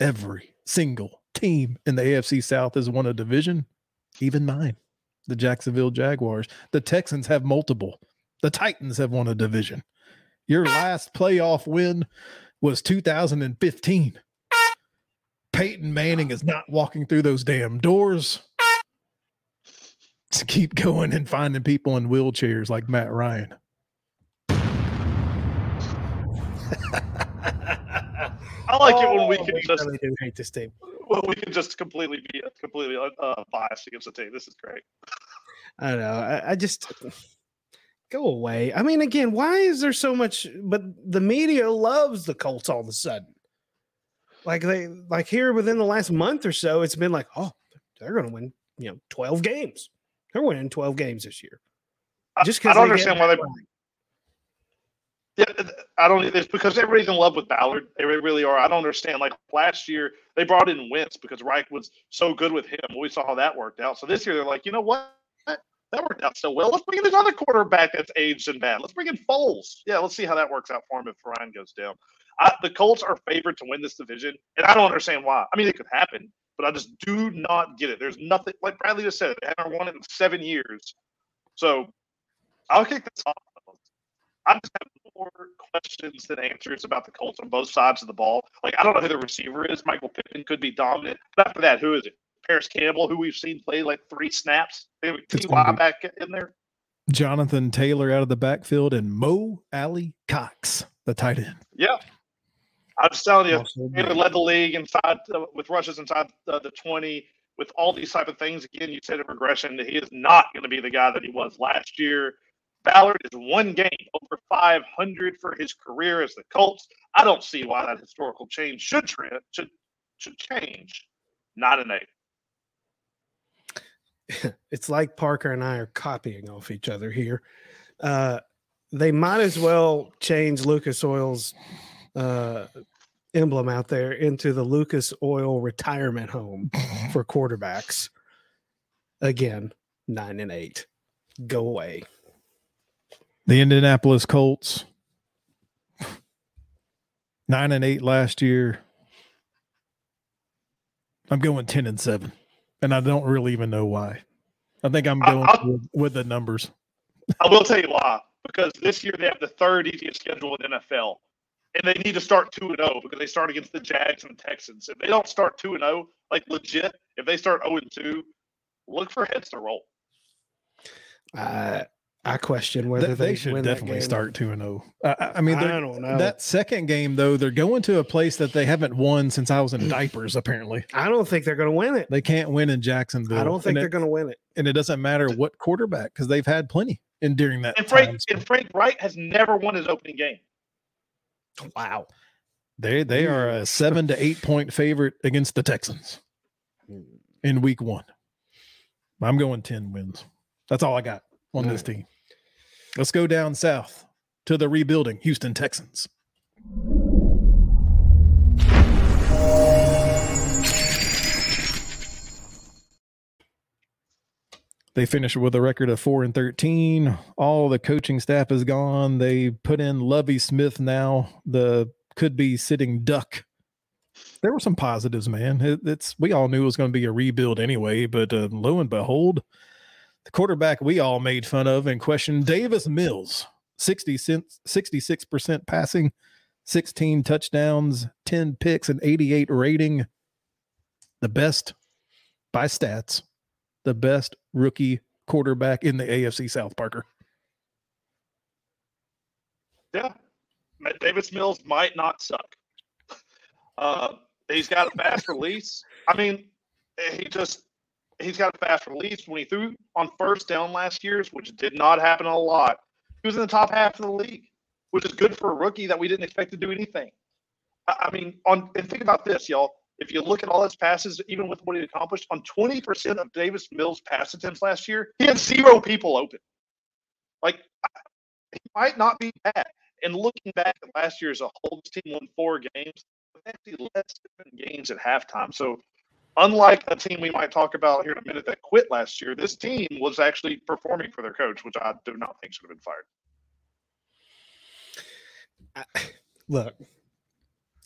every single team in the AFC South has won a division, even mine, the Jacksonville Jaguars. The Texans have multiple, the Titans have won a division. Your last playoff win was 2015. Peyton Manning is not walking through those damn doors to keep going and finding people in wheelchairs like Matt Ryan. I like it when we Oh, can I just really do hate this team. well, we can just completely be completely uh, biased against the team. This is great. I don't know. I, I just go away. I mean, again, why is there so much? But the media loves the Colts all of a sudden. Like they like here within the last month or so, it's been like, oh, they're going to win, you know, twelve games. They're winning twelve games this year. Just because I don't understand why they. Yeah, I don't. It's because everybody's in love with Ballard. They really are. I don't understand. Like last year, they brought in Wentz because Reich was so good with him. We saw how that worked out. So this year, they're like, you know what? That worked out so well. Let's bring in this other quarterback that's aged and bad. Let's bring in Foles. Yeah, let's see how that works out for him if Ryan goes down. I, the Colts are favored to win this division, and I don't understand why. I mean, it could happen, but I just do not get it. There's nothing like Bradley just said. They haven't won it in seven years, so I'll kick this off. I just have more questions than answers about the Colts on both sides of the ball. Like I don't know who the receiver is. Michael Pittman could be dominant, but after that, who is it? Parris Campbell, who we've seen play like three snaps. Maybe Ty back in there. Jonathan Taylor out of the backfield and Mo Alie-Cox, the tight end. Yeah. I'm just telling you, Taylor led the league inside uh, with rushes inside uh, the 20 with all these type of things. Again, you said a regression. That he is not going to be the guy that he was last year. Ballard is one game over 500 for his career as the Colts. I don't see why that historical change should should should change. Not an eight. it's like Parker and I are copying off each other here. Uh, they might as well change Lucas Oil's uh, emblem out there into the Lucas Oil retirement home for quarterbacks. Again, nine and eight. Go away. The Indianapolis Colts, nine and eight last year. I'm going 10 and seven and I don't really even know why. I think I'm going with, with, the numbers. I will tell you why. Because this year they have the third easiest schedule in NFL, and they need to start two and zero oh because they start against the Jags and the Texans. If they don't start two and zero, oh, like legit, if they start zero and two, look for heads to roll. Uh, I question whether they, they should definitely start two and zero. I, I mean, I don't know that second game though. They're going to a place that they haven't won since I was in diapers. Apparently, I don't think they're going to win it. They can't win in Jacksonville. I don't think and they're going to win it, and it doesn't matter what quarterback because they've had plenty in during that. And Frank time, and Frank Reich has never won his opening game. Wow, they they are a seven to eight point favorite against the Texans hmm. in Week One. I'm going ten wins. That's all I got on this team. Let's go down south to the rebuilding Houston Texans. They finished with a record of four and thirteen. All the coaching staff is gone. They put in Lovie Smith now, the could be sitting duck. There were some positives, man. It, it's we all knew it was going to be a rebuild anyway, but uh, lo and behold, the quarterback we all made fun of and questioned, Davis Mills, 60 cents, 66% passing, 16 touchdowns, 10 picks, and 88 rating. The best by stats, the best rookie quarterback in the AFC South, Parker. Yeah. Davis Mills might not suck. Uh, he's got a fast release. I mean, he just he's got a fast release. When he threw on first down last year's, which did not happen a lot, he was in the top half of the league, which is good for a rookie that we didn't expect to do anything. I mean, on and think about this, y'all. If you look at all his passes, even with what he accomplished, on 20% of Davis Mills' pass attempts last year, he had zero people open. Like, he might not be bad. And looking back at last year as a whole, team won four games. They actually less than games at halftime. So unlike a team we might talk about here in a minute that quit last year, this team was actually performing for their coach, which I do not think should have been fired. I, look,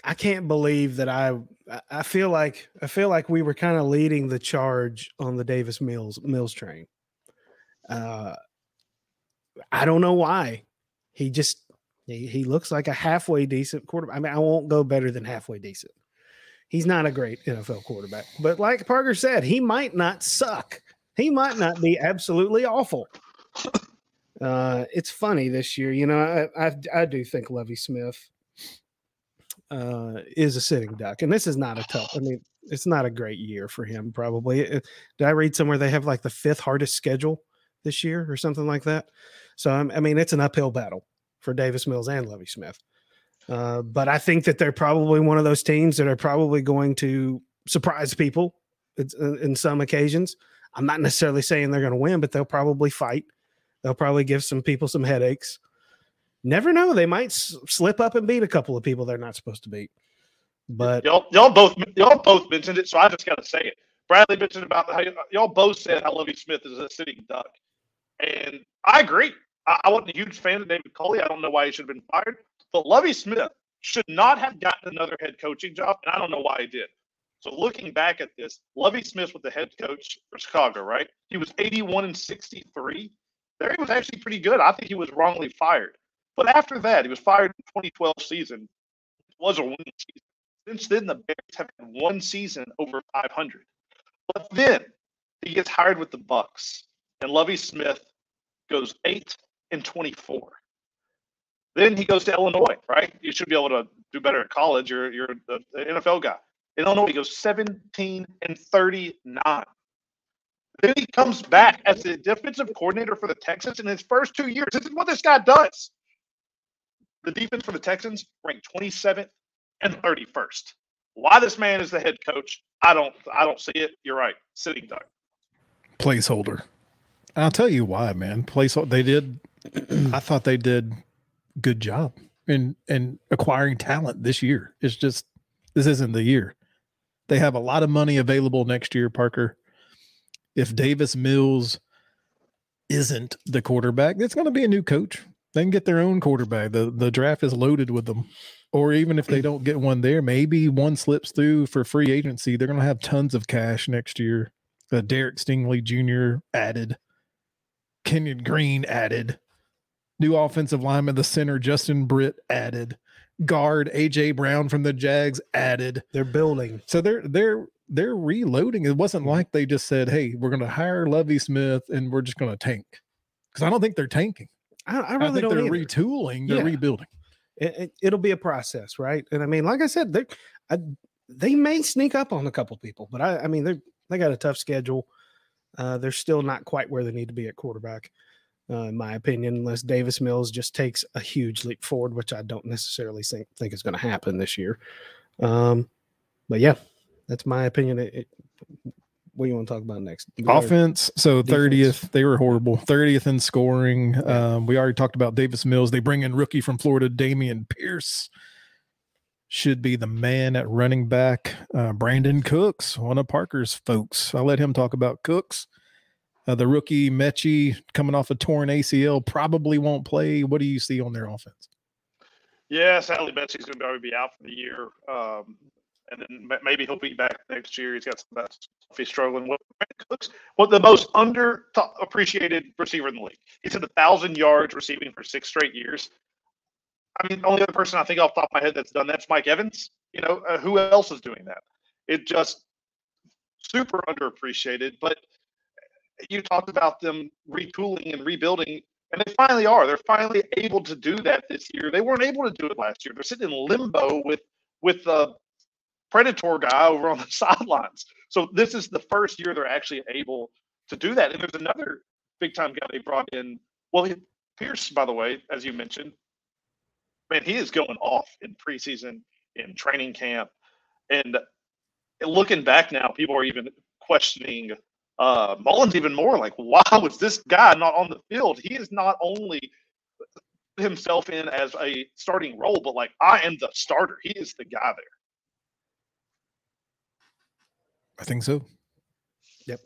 I can't believe that I I feel like I feel like we were kind of leading the charge on the Davis Mills Mills train. Uh I don't know why. He just he, he looks like a halfway decent quarterback. I mean, I won't go better than halfway decent he's not a great NFL quarterback. But like Parker said, he might not suck. He might not be absolutely awful. Uh, it's funny this year, you know. I I, I do think Levy Smith uh, is a sitting duck, and this is not a tough. I mean, it's not a great year for him. Probably. It- did I read somewhere they have like the fifth hardest schedule this year or something like that? So I mean, it's an uphill battle for Davis Mills and Levy Smith. Uh, but I think that they're probably one of those teams that are probably going to surprise people in some occasions. I'm not necessarily saying they're going to win, but they'll probably fight. They'll probably give some people some headaches. Never know. They might s- slip up and beat a couple of people they're not supposed to beat. But y'all, y'all both, y'all both mentioned it, so I just got to say it. Bradley mentioned about how y'all both said how Lovie Smith is a sitting duck, and I agree. I, I wasn't a huge fan of David Culley. I don't know why he should have been fired, but Lovie Smith should not have gotten another head coaching job, and I don't know why he did. So looking back at this, Lovie Smith was the head coach for Chicago, right? He was 81 and 63. There he was actually pretty good. I think he was wrongly fired. But after that, he was fired in 2012 season. It was a winning season. Since then, the Bears have had one season over 500. But then he gets hired with the Bucs, and Lovie Smith goes eight and 24. Then he goes to Illinois, right? You should be able to do better at college. You're you're the NFL guy. In Illinois, he goes 17 and 39. Then he comes back as the defensive coordinator for the Texans in his first two years. This is what this guy does. The defense for the Texans ranked 27th and 31st. Why this man is the head coach, I don't I don't see it. You're right. Sitting duck. placeholder. I'll tell you why, man. Placeholder. They did. I thought they did good job in in acquiring talent this year. It's just this isn't the year. They have a lot of money available next year, Parker. If Davis Mills isn't the quarterback, it's going to be a new coach. They can get their own quarterback. The the draft is loaded with them. Or even if they don't get one there, maybe one slips through for free agency. They're going to have tons of cash next year. Uh, Derek Stingley Jr. added, Kenyon Green added, new offensive lineman, the center Justin Britt added, guard AJ Brown from the Jags added. they're building. So they're they're they're reloading. It wasn't like they just said, "Hey, we're going to hire Lovie Smith and we're just going to tank," because I don't think they're tanking. I, I I, really think don't they're either. retooling. They're Yeah. rebuilding. it, it, will be a process, right? And I mean, like I said, they I, they may sneak up on a couple people, but I, I mean, they they got a tough schedule. Uh, they're still not quite where they need to be at quarterback, uh, in my opinion, unless Davis Mills just takes a huge leap forward, which I don't necessarily think think is going to happen this year. Um, but yeah, that's my opinion. It, it, what do you want to talk about next? Offense, so Defense. thirtieth, they were horrible. Thirtieth in scoring. Um, we already talked about Davis Mills. They bring in rookie from Florida, Dameon Pierce. Should be the man at running back. Uh, Brandin Cooks, one of Parker's folks. I'll let him talk about Cooks. Uh, the rookie Metchie coming off a torn ACL probably won't play. What do you see on their offense? Yeah, sadly, Betsy's going to probably be out for the year. Um, and then maybe he'll be back next year. He's got some stuff he's struggling with. Cooks, what the most under appreciated receiver in the league. He's at a thousand yards receiving for six straight years. I mean, the only other person I think off the top of my head that's done that's Mike Evans. You know, uh, who else is doing that? It just super underappreciated. But you talked about them retooling and rebuilding and they finally are. They're finally able to do that this year. They weren't able to do it last year. They're sitting in limbo with with the Predator guy over on the sidelines. So this is the first year they're actually able to do that. And there's another big time guy they brought in. Well, Pierce, by the way, as you mentioned, man, he is going off in preseason, in training camp, and looking back now, people are even questioning uh, Mullins even more. Like, why was this guy not on the field? He is not only himself in as a starting role, but like I am the starter. He is the guy there. I think so. Yep.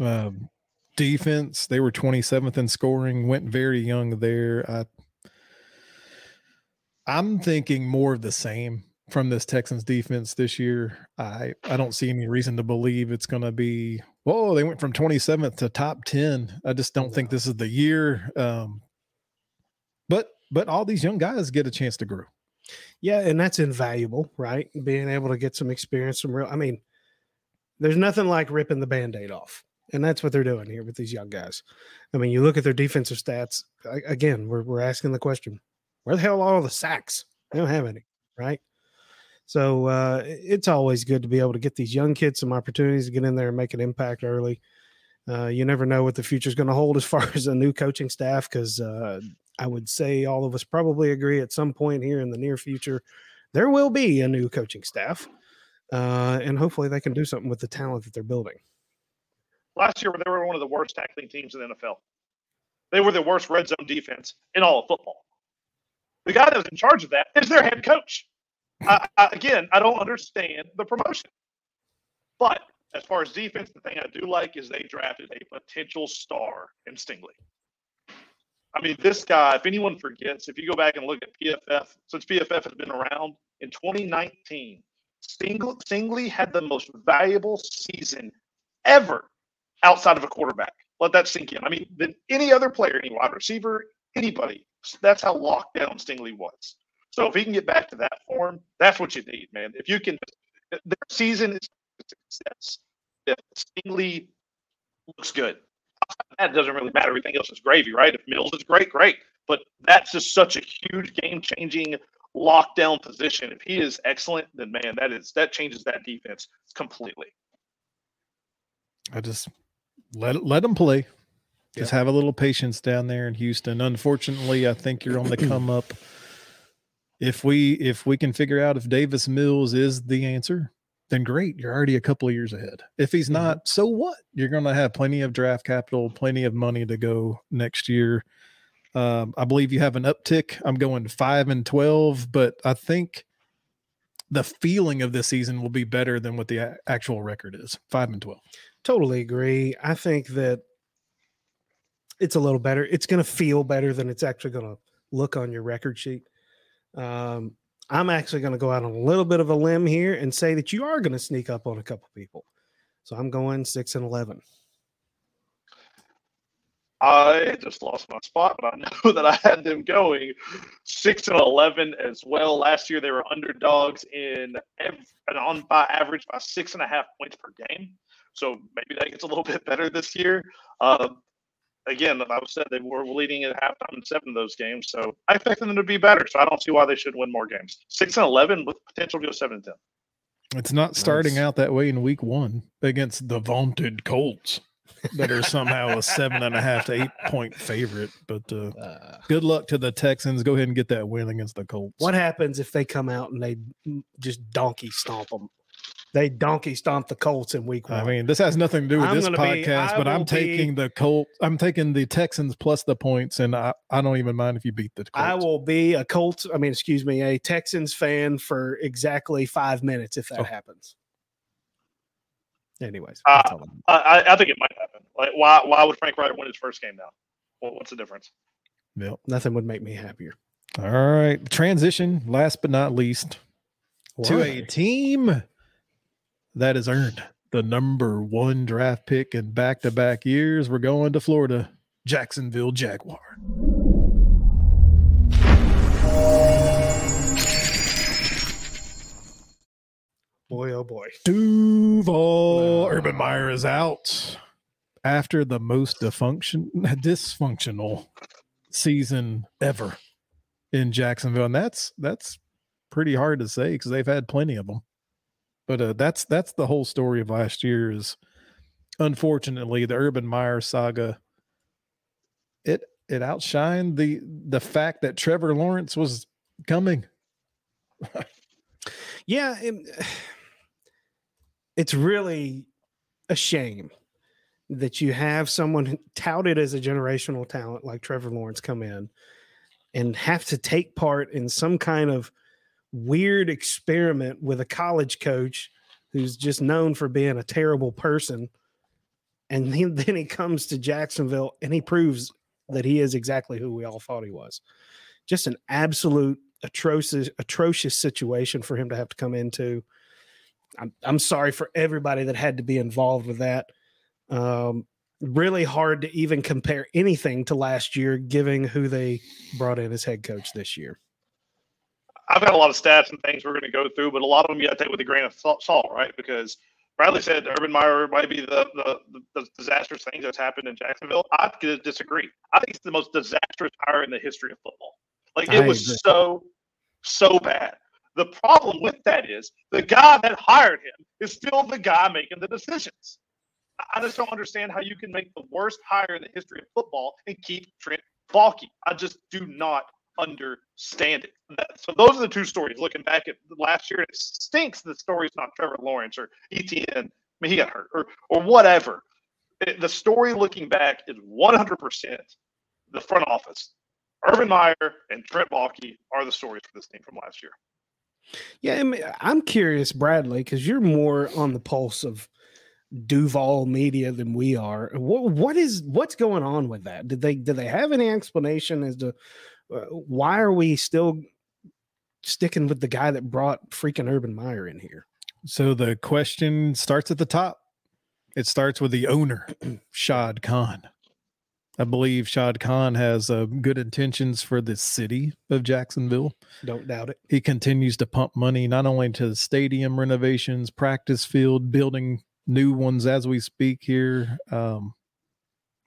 Um, defense, they were 27th in scoring, went very young there. I, I'm thinking more of the same from this Texans defense this year. I, I don't see any reason to believe it's going to be, whoa, they went from 27th to top 10. I just don't think this is the year. Um, but, but all these young guys get a chance to grow. Yeah, and that's invaluable, right? Being able to get some experience, some real. I mean, there's nothing like ripping the band-aid off, and that's what they're doing here with these young guys. I mean, you look at their defensive stats. Again, we're we're asking the question: Where the hell are all the sacks? They don't have any, right? So uh, it's always good to be able to get these young kids some opportunities to get in there and make an impact early. Uh, you never know what the future is going to hold as far as a new coaching staff, because uh, I would say all of us probably agree at some point here in the near future there will be a new coaching staff, uh, and hopefully they can do something with the talent that they're building. Last year, they were one of the worst tackling teams in the NFL. They were the worst red zone defense in all of football. The guy that was in charge of that is their head coach. I, I, again, I don't understand the promotion. But as far as defense, the thing I do like is they drafted a potential star in Stingley. I mean, this guy, if anyone forgets, if you go back and look at PFF, since PFF has been around in 2019, Stingley, Stingley had the most valuable season ever outside of a quarterback. Let that sink in. I mean, than any other player, any wide receiver, anybody. That's how locked down Stingley was. So if he can get back to that form, that's what you need, man. If you can, their season is success. If Stingley looks good, that doesn't really matter. Everything else is gravy, right? If Mills is great, great. But that's just such a huge game changing lockdown position. If he is excellent, then man, that is that changes that defense completely. I just let let them play. Just yeah. have a little patience down there in Houston. Unfortunately, I think you're on the come up. If we if we can figure out if Davis Mills is the answer, then great. You're already a couple of years ahead. If he's mm-hmm. not, so what? You're going to have plenty of draft capital, plenty of money to go next year. Um, I believe you have an uptick. I'm going five and 12, but I think the feeling of this season will be better than what the actual record is five and 12. Totally agree. I think that it's a little better. It's going to feel better than it's actually going to look on your record sheet. Um, I'm actually going to go out on a little bit of a limb here and say that you are going to sneak up on a couple people. So I'm going six and eleven. I just lost my spot, but I know that I had them going six and eleven as well. Last year they were underdogs in every, on by average by six and a half points per game. So maybe that gets a little bit better this year. Uh, again, I said they were leading at halftime in seven of those games, so I expect them to be better. So I don't see why they should win more games. Six and eleven with potential to go seven and ten. It's not starting nice. out that way in week one against the vaunted Colts that are somehow a seven and a half to eight point favorite. But uh, uh, good luck to the Texans. Go ahead and get that win against the Colts. What happens if they come out and they just donkey stomp them? They donkey stomped the Colts in week one. I mean, this has nothing to do with I'm this podcast, be, but I'm taking be, the Colt. I'm taking the Texans plus the points, and I, I don't even mind if you beat the Colts. I will be a Colts. I mean, excuse me, a Texans fan for exactly five minutes if that oh. happens. Anyways, uh, I, I think it might happen. Like, why why would Frank Reich win his first game now? Well, what's the difference? Yep. Nothing would make me happier. All right. Transition, last but not least, what? to a team that has earned the number one draft pick in back to back years. We're going to Florida, Jacksonville Jaguar. Boy, oh boy. Duval Urban Meyer is out after the most dysfunction, dysfunctional season ever in Jacksonville. And that's that's pretty hard to say because they've had plenty of them. But uh, that's that's the whole story of last year. Is unfortunately the Urban Meyer saga. It it outshined the the fact that Trevor Lawrence was coming. yeah, it, it's really a shame that you have someone touted as a generational talent like Trevor Lawrence come in and have to take part in some kind of weird experiment with a college coach who's just known for being a terrible person. And then, then he comes to Jacksonville and he proves that he is exactly who we all thought he was. Just an absolute atrocious, atrocious situation for him to have to come into. I'm, I'm sorry for everybody that had to be involved with that. Um, really hard to even compare anything to last year, given who they brought in as head coach this year. I've got a lot of stats and things we're going to go through, but a lot of them you got to take with a grain of salt, right? Because Bradley said Urban Meyer might be the, the, the disastrous things that's happened in Jacksonville. I disagree. I think it's the most disastrous hire in the history of football. Like it was so so bad. The problem with that is the guy that hired him is still the guy making the decisions. I just don't understand how you can make the worst hire in the history of football and keep Trent Baalke. I just do not understand it. So those are the two stories. Looking back at last year, it stinks the story's not Trevor Lawrence or Etienne. I mean, he got hurt or or whatever. It, the story looking back is 100% the front office. Urban Meyer and Trent Baalke are the stories for this team from last year. Yeah, I mean, I'm curious, Bradley, because you're more on the pulse of Duval Media than we are. What what is what's going on with that? Did they did they have any explanation as to why are we still sticking with the guy that brought freaking Urban Meyer in here? So the question starts at the top. It starts with the owner, Shad Khan. I believe Shad Khan has uh, good intentions for the city of Jacksonville. Don't doubt it. He continues to pump money not only to the stadium renovations, practice field, building new ones as we speak here, um,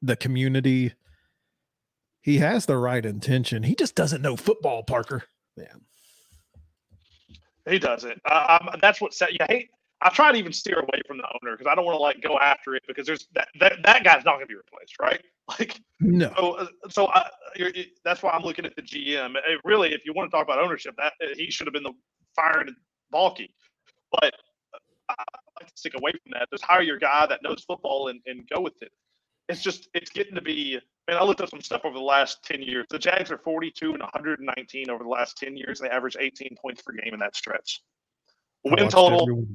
the community. He has the right intention. He just doesn't know football, Parker. Yeah. He doesn't. Uh, that's what set. Yeah, he, I try to even steer away from the owner because I don't want to like go after it because there's that that, that guy's not going to be replaced, right? Like no. So uh, so I, that's why I'm looking at the GM. It really, if you want to talk about ownership, that uh, he should have been the firing Baalke. but uh, I like to stick away from that. Just hire your guy that knows football and, and go with it. It's just it's getting to be. Man, I looked up some stuff over the last ten years. The Jags are 42 and 119 over the last 10 years. They average 18 points per game in that stretch. Win total.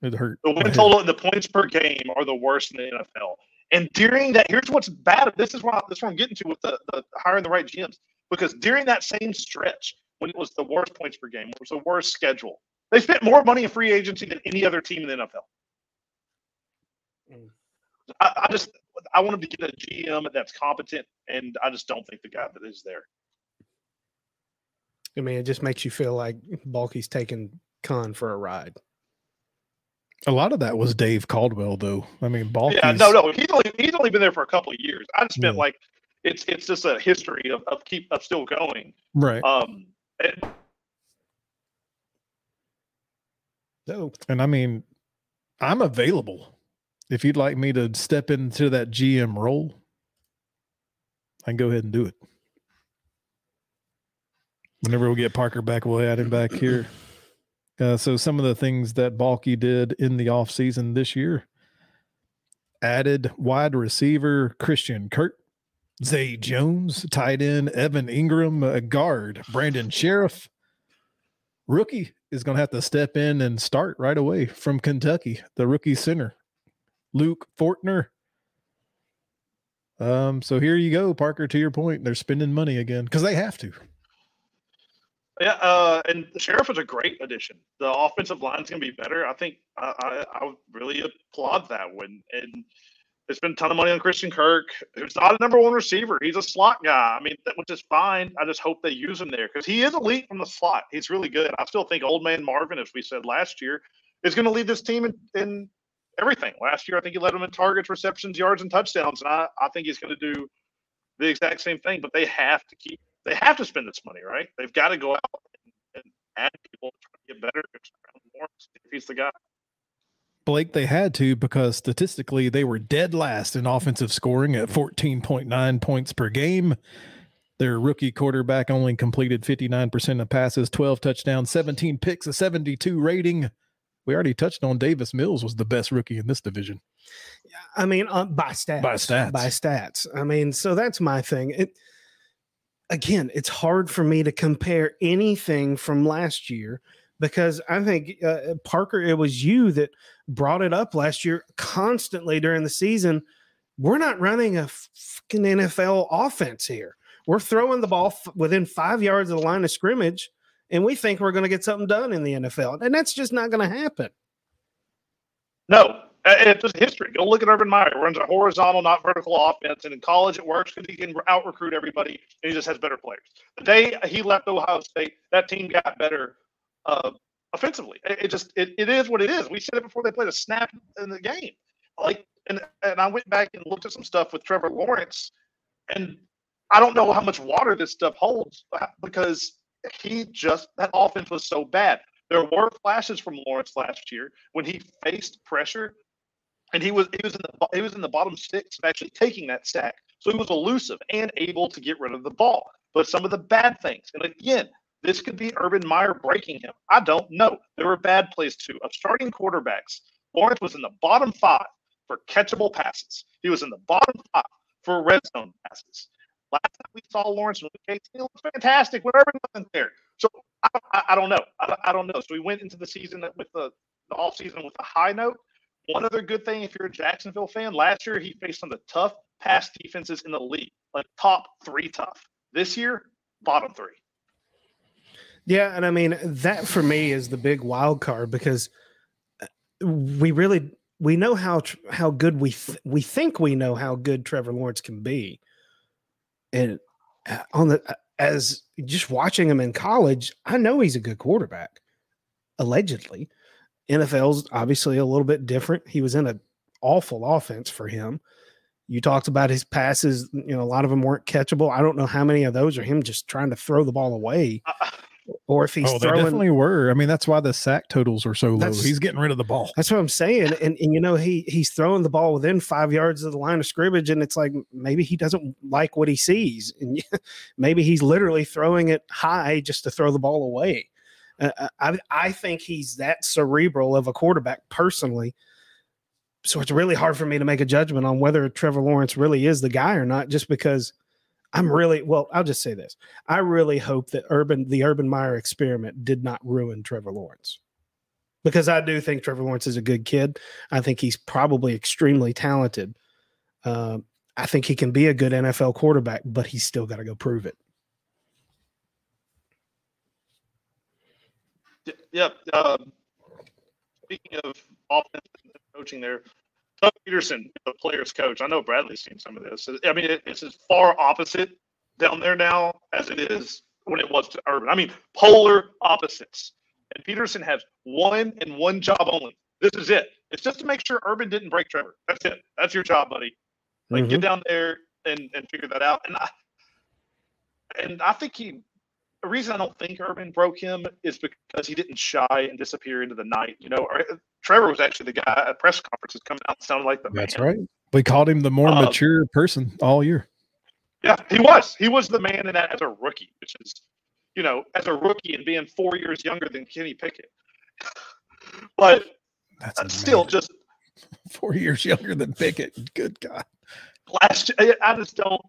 It hurt. The win total and the points per game are the worst in the NFL. And during that, here's what's bad. This is what this is what I'm getting to with the, the hiring the right GMs. Because during that same stretch, when it was the worst points per game, it was the worst schedule, they spent more money in free agency than any other team in the NFL. Mm. I, I just I wanted to get a GM that's competent, and I just don't think the guy that is there. I mean, it just makes you feel like Baalke's taking Khan for a ride. A lot of that was Dave Caldwell, though. I mean, Baalke's... Yeah, no, no, he's only he's only been there for a couple of years. I just meant yeah. like it's it's just a history of, of keep of still going. Right. Um. And, no. And I mean, I'm available if you'd like me to step into that GM role. I can go ahead and do it. Whenever we get Parker back, we'll add him back here. Uh, so some of the things that Baalke did in the offseason this year added wide receiver Christian Kirk, Zay Jones, tight end Evan Engram, a guard Brandon Scherff. Rookie is going to have to step in and start right away from Kentucky, the rookie center, Luke Fortner. Um, so here you go, Parker. To your point, they're spending money again because they have to. Yeah, uh, and the Scherff is a great addition. The offensive line is going to be better. I think I, I, I really applaud that one. And they spent a ton of money on Christian Kirk, who's not a number one receiver. He's a slot guy. I mean, which is fine. I just hope they use him there because he is elite from the slot. He's really good. I still think Old Man Marvin, as we said last year, is going to lead this team in, in everything. Last year, I think he led them in targets, receptions, yards, and touchdowns. And I, I think he's going to do the exact same thing. But they have to keep they have to spend this money, right? They've got to go out and, and add people to get better. If he's the guy. Blake, they had to because statistically they were dead last in offensive scoring at 14.9 points per game. Their rookie quarterback only completed 59% of passes, 12 touchdowns, 17 picks, a 72 rating. We already touched on Davis Mills was the best rookie in this division. Yeah, I mean, uh, by stats. By stats. By stats. I mean, so that's my thing. It, again, it's hard for me to compare anything from last year because I think uh Parker, it was you that brought it up last year constantly during the season. We're not running a fucking NFL offense here. We're throwing the ball f- within five yards of the line of scrimmage, and we think we're going to get something done in the NFL, and that's just not going to happen. No, it's just history. Go look at Urban Meyer. Runs a horizontal, not vertical offense, and in college it works because he can out recruit everybody, and he just has better players. The day he left Ohio State, that team got better uh, offensively. It, it just it, it is what it is. We said it before they played a snap in the game. Like, and and I went back and looked at some stuff with Trevor Lawrence, and I don't know how much water this stuff holds because he just that offense was so bad. There were flashes from Lawrence last year when he faced pressure, and he was he was in the he was in the bottom six of actually taking that sack. So he was elusive and able to get rid of the ball. But some of the bad things, and again, this could be Urban Meyer breaking him. I don't know. There were bad plays too. Of starting quarterbacks, Lawrence was in the bottom five for catchable passes. He was in the bottom five for red zone passes. Last time we saw Lawrence it was fantastic when Urban wasn't there. So I, I, I don't know. I, I, don't know. So we went into the season with the, the off season with a high note. One other good thing, if you're a Jacksonville fan, last year he faced some of the tough pass defenses in the league, like top three tough. This year, bottom three. Yeah, and I mean that for me is the big wild card because uh, we really we know how how good we th- we think we know how good Trevor Lawrence can be, and uh, on the uh, as just watching him in college, I know he's a good quarterback. Allegedly, NFL's obviously a little bit different. He was in an awful offense for him. You talked about his passes. You know, a lot of them weren't catchable. I don't know how many of those are him just trying to throw the ball away or if he's oh, throwing, they definitely were. I mean, that's why the sack totals are so low. He's getting rid of the ball. That's what I'm saying. And, and you know, he he's throwing the ball within five yards of the line of scrimmage, and it's like maybe he doesn't like what he sees, and maybe he's literally throwing it high just to throw the ball away. Uh, uh, I I think he's that cerebral of a quarterback personally. So it's really hard for me to make a judgment on whether Trevor Lawrence really is the guy or not, just because I'm really well. I'll just say this: I really hope that Urban, the Urban Meyer experiment, did not ruin Trevor Lawrence, because I do think Trevor Lawrence is a good kid. I think he's probably extremely talented. Uh, I think he can be a good NFL quarterback, but he's still got to go prove it. Yep. Um, speaking of offense and coaching, there, Doug Pederson, the players coach. I know Bradley's seen some of this. I mean, it's as far opposite down there now as it is when it was to Urban. I mean, polar opposites. And Pederson has one and one job only. This is it. It's just to make sure Urban didn't break Trevor. That's it. That's your job, buddy. Like mm-hmm. get down there and and figure that out. And I and I think he the reason I don't think Urban broke him is because he didn't shy and disappear into the night. You know, Trevor was actually the guy at press conferences coming out sounding like the That's man. right. We called him the more um, mature person all year. Yeah, he was. He was the man in that as a rookie, which is, you know, as a rookie and being four years younger than Kenny Pickett. but That's uh, still just four years younger than Pickett. Good God. Last, I just don't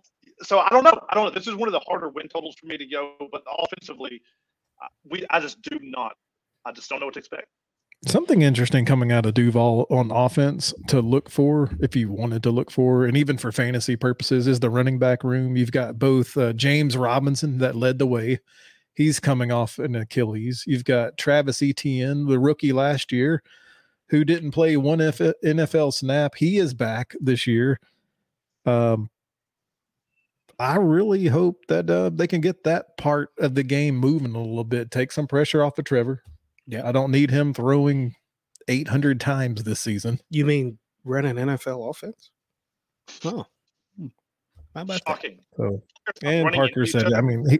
so I don't know. I don't know. This is one of the harder win totals for me to go, but offensively, uh, we I just do not. I just don't know what to expect. Something interesting coming out of Duval on offense to look for, if you wanted to look for, and even for fantasy purposes, is the running back room. You've got both uh, James Robinson that led the way. He's coming off an Achilles. You've got Travis Etienne, the rookie last year, who didn't play one NFL snap. He is back this year. Um, I really hope that uh, they can get that part of the game moving a little bit, take some pressure off of Trevor. Yeah, I don't need him throwing 800 times this season. You mean run an NFL offense? Oh, hmm. how about Shocking. that? So, and Parker said, I mean, he,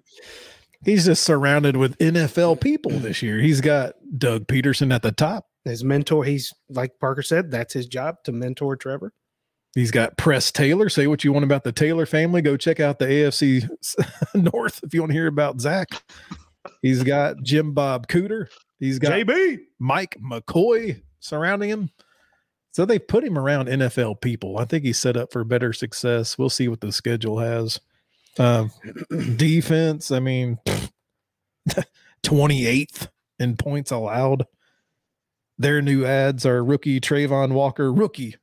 he's just surrounded with NFL people this year. He's got Doug Pederson at the top. His mentor, he's like Parker said, that's his job to mentor Trevor. He's got Press Taylor. Say what you want about the Taylor family. Go check out the AFC North if you want to hear about Zac. He's got Jim Bob Cooter. He's got JB Mike McCoy surrounding him. So they've put him around NFL people. I think he's set up for better success. We'll see what the schedule has. Uh, defense, I mean, 28th in points allowed. Their new ads are rookie Travon Walker, rookie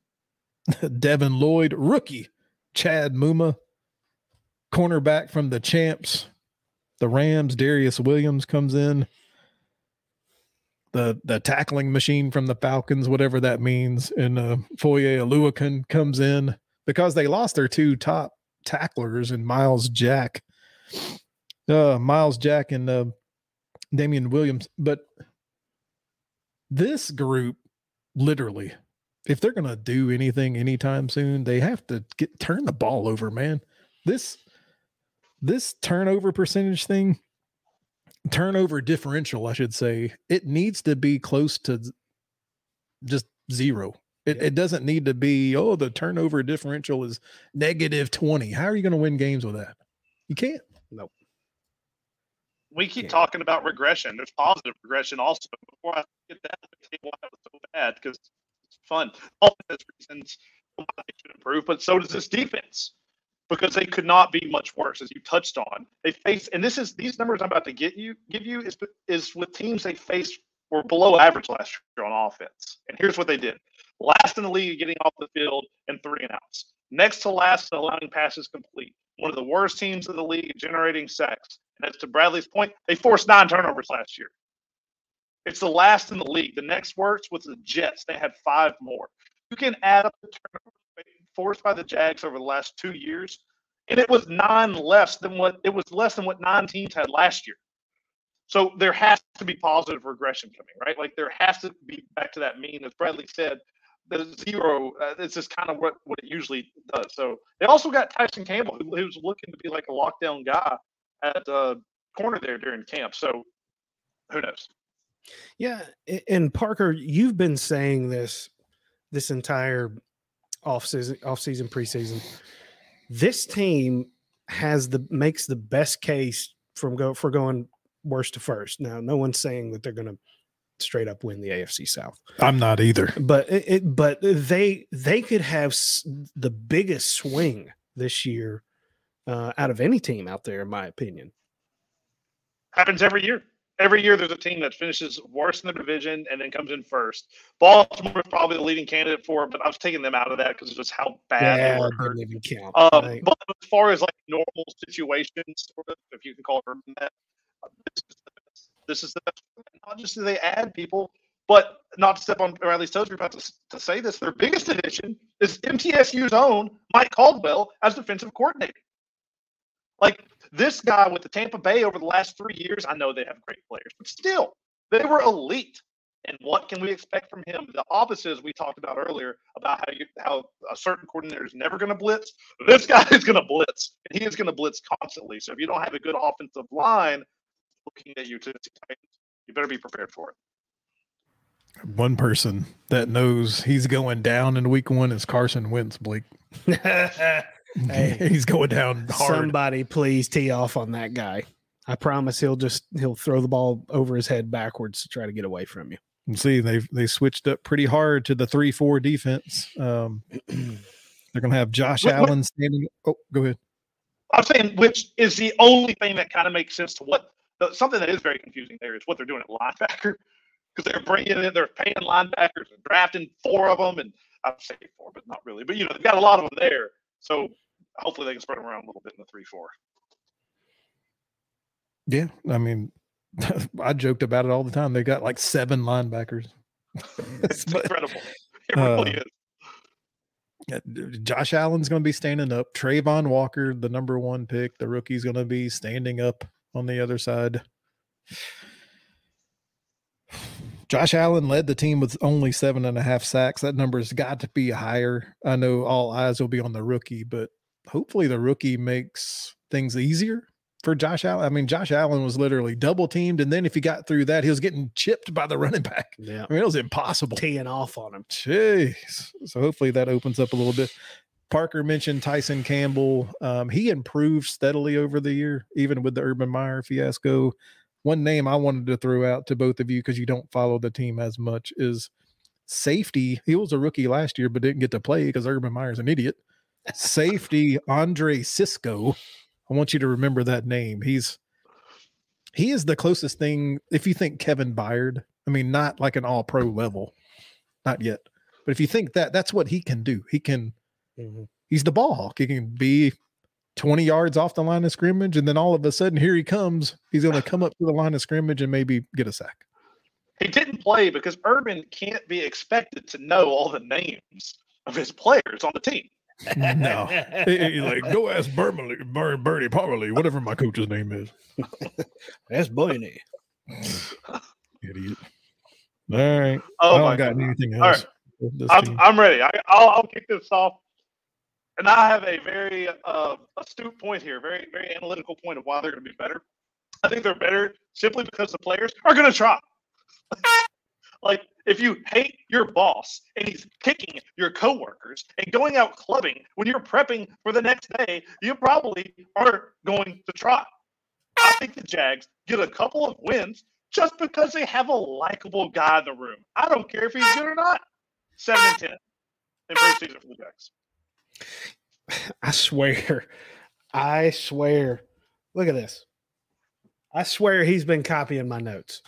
Devin Lloyd, rookie. Chad Muma, cornerback from the champs, the Rams. Darious Williams comes in. The the tackling machine from the Falcons, whatever that means, and uh, Foye Oluokun comes in because they lost their two top tacklers and Myles Jack, uh, Myles Jack and uh, Damien Williams. But this group literally if they're going to do anything anytime soon, they have to get turn the ball over, man. This this turnover percentage thing turnover differential, I should say, it needs to be close to just zero. It, Yeah. it doesn't need to be, oh, the turnover differential is negative 20. How are you going to win games with that? You can't. Nope. We keep Yeah. talking about regression. There's positive regression also. Before I get that, let me tell you why that was so bad because it's fun. All of those reasons why they should improve, but so does this defense because they could not be much worse, as you touched on. They face, and this is these numbers I'm about to get you give you is is with teams they faced were below average last year on offense. And here's what they did: last in the league getting off the field and three and outs, next to last in allowing passes complete. One of the worst teams in the league generating sacks. And as to Bradley's point, they forced nine turnovers last year. It's the last in the league. The next worst was the Jets. They had five more. You can add up the turnovers forced by the Jags over the last two years, and it was nine less than what it was less than what nine teams had last year. So there has to be positive regression coming, right? Like there has to be back to that mean, as Bradley said, the zero. Uh, it's just kind of what what it usually does. So they also got Tyson Campbell, who, who's looking to be like a lockdown guy at uh, corner there during camp. So who knows? Yeah, and Parker, you've been saying this this entire off season, off season, preseason. This team has the makes the best case from go for going worst to first. Now, no one's saying that they're going to straight up win the AFC South, I'm not either. but it, it but they they could have s- the biggest swing this year uh, out of any team out there, in my opinion. Happens every year. Every year there's a team that finishes worse in the division and then comes in first. Baltimore is probably the leading candidate for it, but I was taking them out of that because of just how bad Yeah, they were even count. Um, right? But as far as like normal situations, sort of, if you can call it that, uh, this is the best. This is the best. Not just do they add people, but not to step on Bradley's toes, we're about to, to say this. Their biggest addition is MTSU's own Mike Caldwell as defensive coordinator. Like this guy with the Tampa Bay over the last three years, I know they have great players, but still, they were elite. And what can we expect from him? The opposite, as we talked about earlier, about how you how a certain coordinator is never going to blitz. This guy is going to blitz, and he is going to blitz constantly. So if you don't have a good offensive line looking at you, to, you better be prepared for it. One person that knows he's going down in week one is Carson Wentz, Blake. Hey. he's going down hard. Somebody please tee off on that guy. I promise he'll just he'll throw the ball over his head backwards to try to get away from you. And see, they they switched up pretty hard to the three four defense. Um, they're gonna have Josh What- what- Allen standing. Oh, go ahead. I'm saying which is the only thing that kind of makes sense to what the, something that is very confusing there is what they're doing at linebacker because they're bringing in they're paying linebackers and drafting four of them and I'd say four but not really but you know they've got a lot of them there so hopefully they can spread them around a little bit in the three four. Yeah, I mean, I joked about it all the time. They got like seven linebackers. It's But, incredible. It really uh, is. Josh Allen's going to be standing up. Travon Walker, the number one pick, the rookie's going to be standing up on the other side. Josh Allen led the team with only seven and a half sacks. That number's got to be higher. I know all eyes will be on the rookie, but hopefully the rookie makes things easier for Josh Allen. I mean, Josh Allen was literally double teamed, and then if he got through that, he was getting chipped by the running back. Yeah. I mean, it was impossible. Teeing off on him. Jeez. So hopefully that opens up a little bit. Parker mentioned Tyson Campbell. Um, he improved steadily over the year, even with the Urban Meyer fiasco. One name I wanted to throw out to both of you because you don't follow the team as much is safety. He was a rookie last year, but didn't get to play because Urban Meyer's an idiot. Safety Andre Cisco. I want you to remember that name. He's he is the closest thing. If you think Kevin Byard, I mean, not like an all pro level, not yet. But if you think that, that's what he can do. He can. Mhm. He's the ball hawk. He can be 20 yards off the line of scrimmage, and then all of a sudden, here he comes. He's going to come up to the line of scrimmage and maybe get a sack. He didn't play because Urban can't be expected to know all the names of his players on the team. No, He- he like go ask Berkeley, Ber- Bertie Parley, whatever my coach's name is. That's Blaney. Idiot. All right. Oh I my don't got God. anything else. with I'm. I'm ready. I, I'll, I'll kick this off. And I have a very uh, astute point here, very very analytical point of why they're going to be better. I think they're better simply because the players are going to try. Like if you hate your boss and he's kicking your coworkers and going out clubbing when you're prepping for the next day, you probably aren't going to try. I think the Jags get a couple of wins just because they have a likable guy in the room. I don't care if he's good or not. Seven and ten in preseason for the Jags. I swear, I swear. Look at this. I swear he's been copying my notes,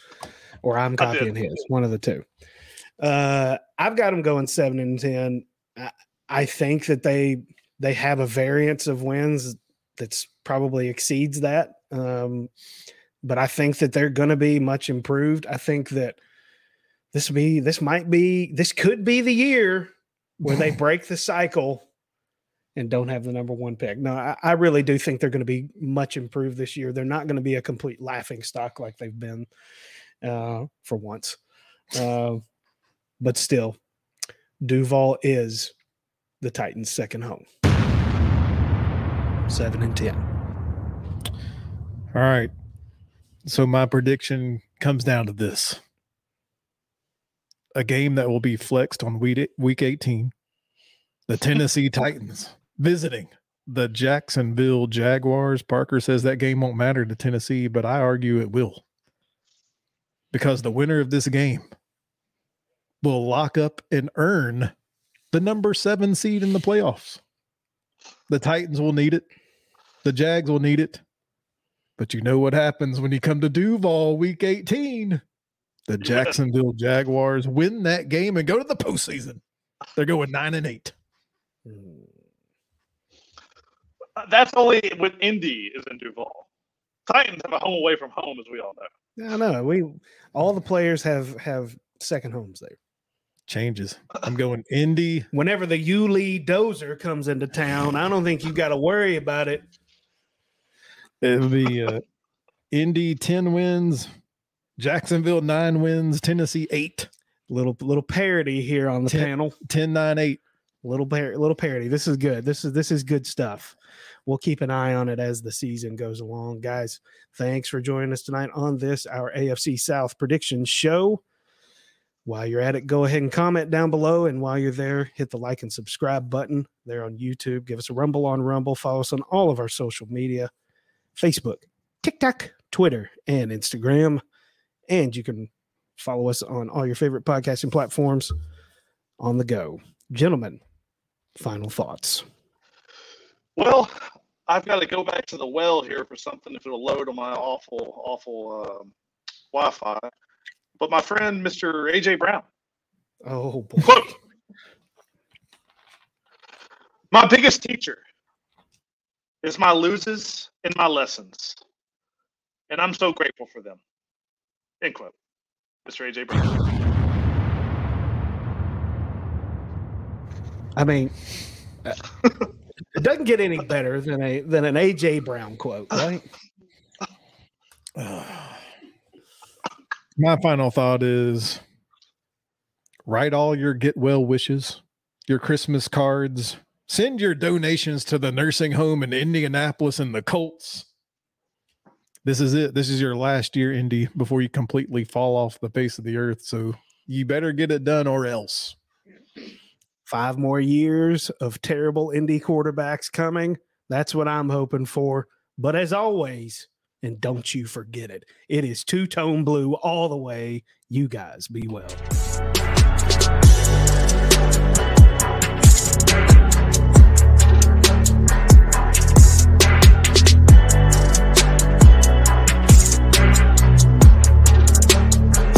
or I'm copying his. One of the two. Uh, I've got them going seven and ten. I, I think that they they have a variance of wins that's probably exceeds that. Um, but I think that they're going to be much improved. I think that this be this might be this could be the year where they break the cycle and don't have the number one pick. No, I, I really do think they're going to be much improved this year. They're not going to be a complete laughing stock like they've been uh, for once. Uh, but still, Duval is the Titans' second home. Seven and ten. All right. So my prediction comes down to this. A game that will be flexed on week week 18. The Tennessee Titans visiting the Jacksonville Jaguars. Parker says that game won't matter to Tennessee, but I argue it will. Because the winner of this game will lock up and earn the number seven seed in the playoffs. The Titans will need it. The Jags will need it. But you know what happens when you come to Duval week 18? The Jacksonville Jaguars win that game and go to the postseason. They're going nine and eight. Uh, that's only with Indy is in Duval. Titans have a home away from home, as we all know. Yeah, no, we all the players have have second homes there. Changes. I'm going Indy. Whenever the Yulee Dozer comes into town, I don't think you got to worry about it. It'll be uh, Indy 10 wins, Jacksonville 9 wins, Tennessee 8. Little little parody here on the Ten- panel. 10 9 8. Little par- little parody. This is good. This is this is good stuff. We'll keep an eye on it as the season goes along, guys. Thanks for joining us tonight on this our AFC South prediction show. While you're at it, go ahead and comment down below. And while you're there, hit the like and subscribe button there on YouTube. Give us a rumble on Rumble. Follow us on all of our social media Facebook, TikTok, Twitter, and Instagram. And you can follow us on all your favorite podcasting platforms on the go. Gentlemen, final thoughts. Well, I've got to go back to the well here for something if it'll load on my awful, awful um, Wi-Fi. But my friend, Mr. AJ Brown, Oh boy. quote: "My biggest teacher is my loses and my lessons, and I'm so grateful for them." End quote. Mr. AJ Brown. I mean, it doesn't get any better than a than an AJ Brown quote, right? My final thought is write all your get well wishes, your Christmas cards, send your donations to the nursing home in Indianapolis and the Colts. This is it. This is your last year, Indy, before you completely fall off the face of the earth. So you better get it done or else. Five more years of terrible Indy quarterbacks coming. That's what I'm hoping for. But as always, and don't you forget it, it is two tone blue all the way. You guys be well.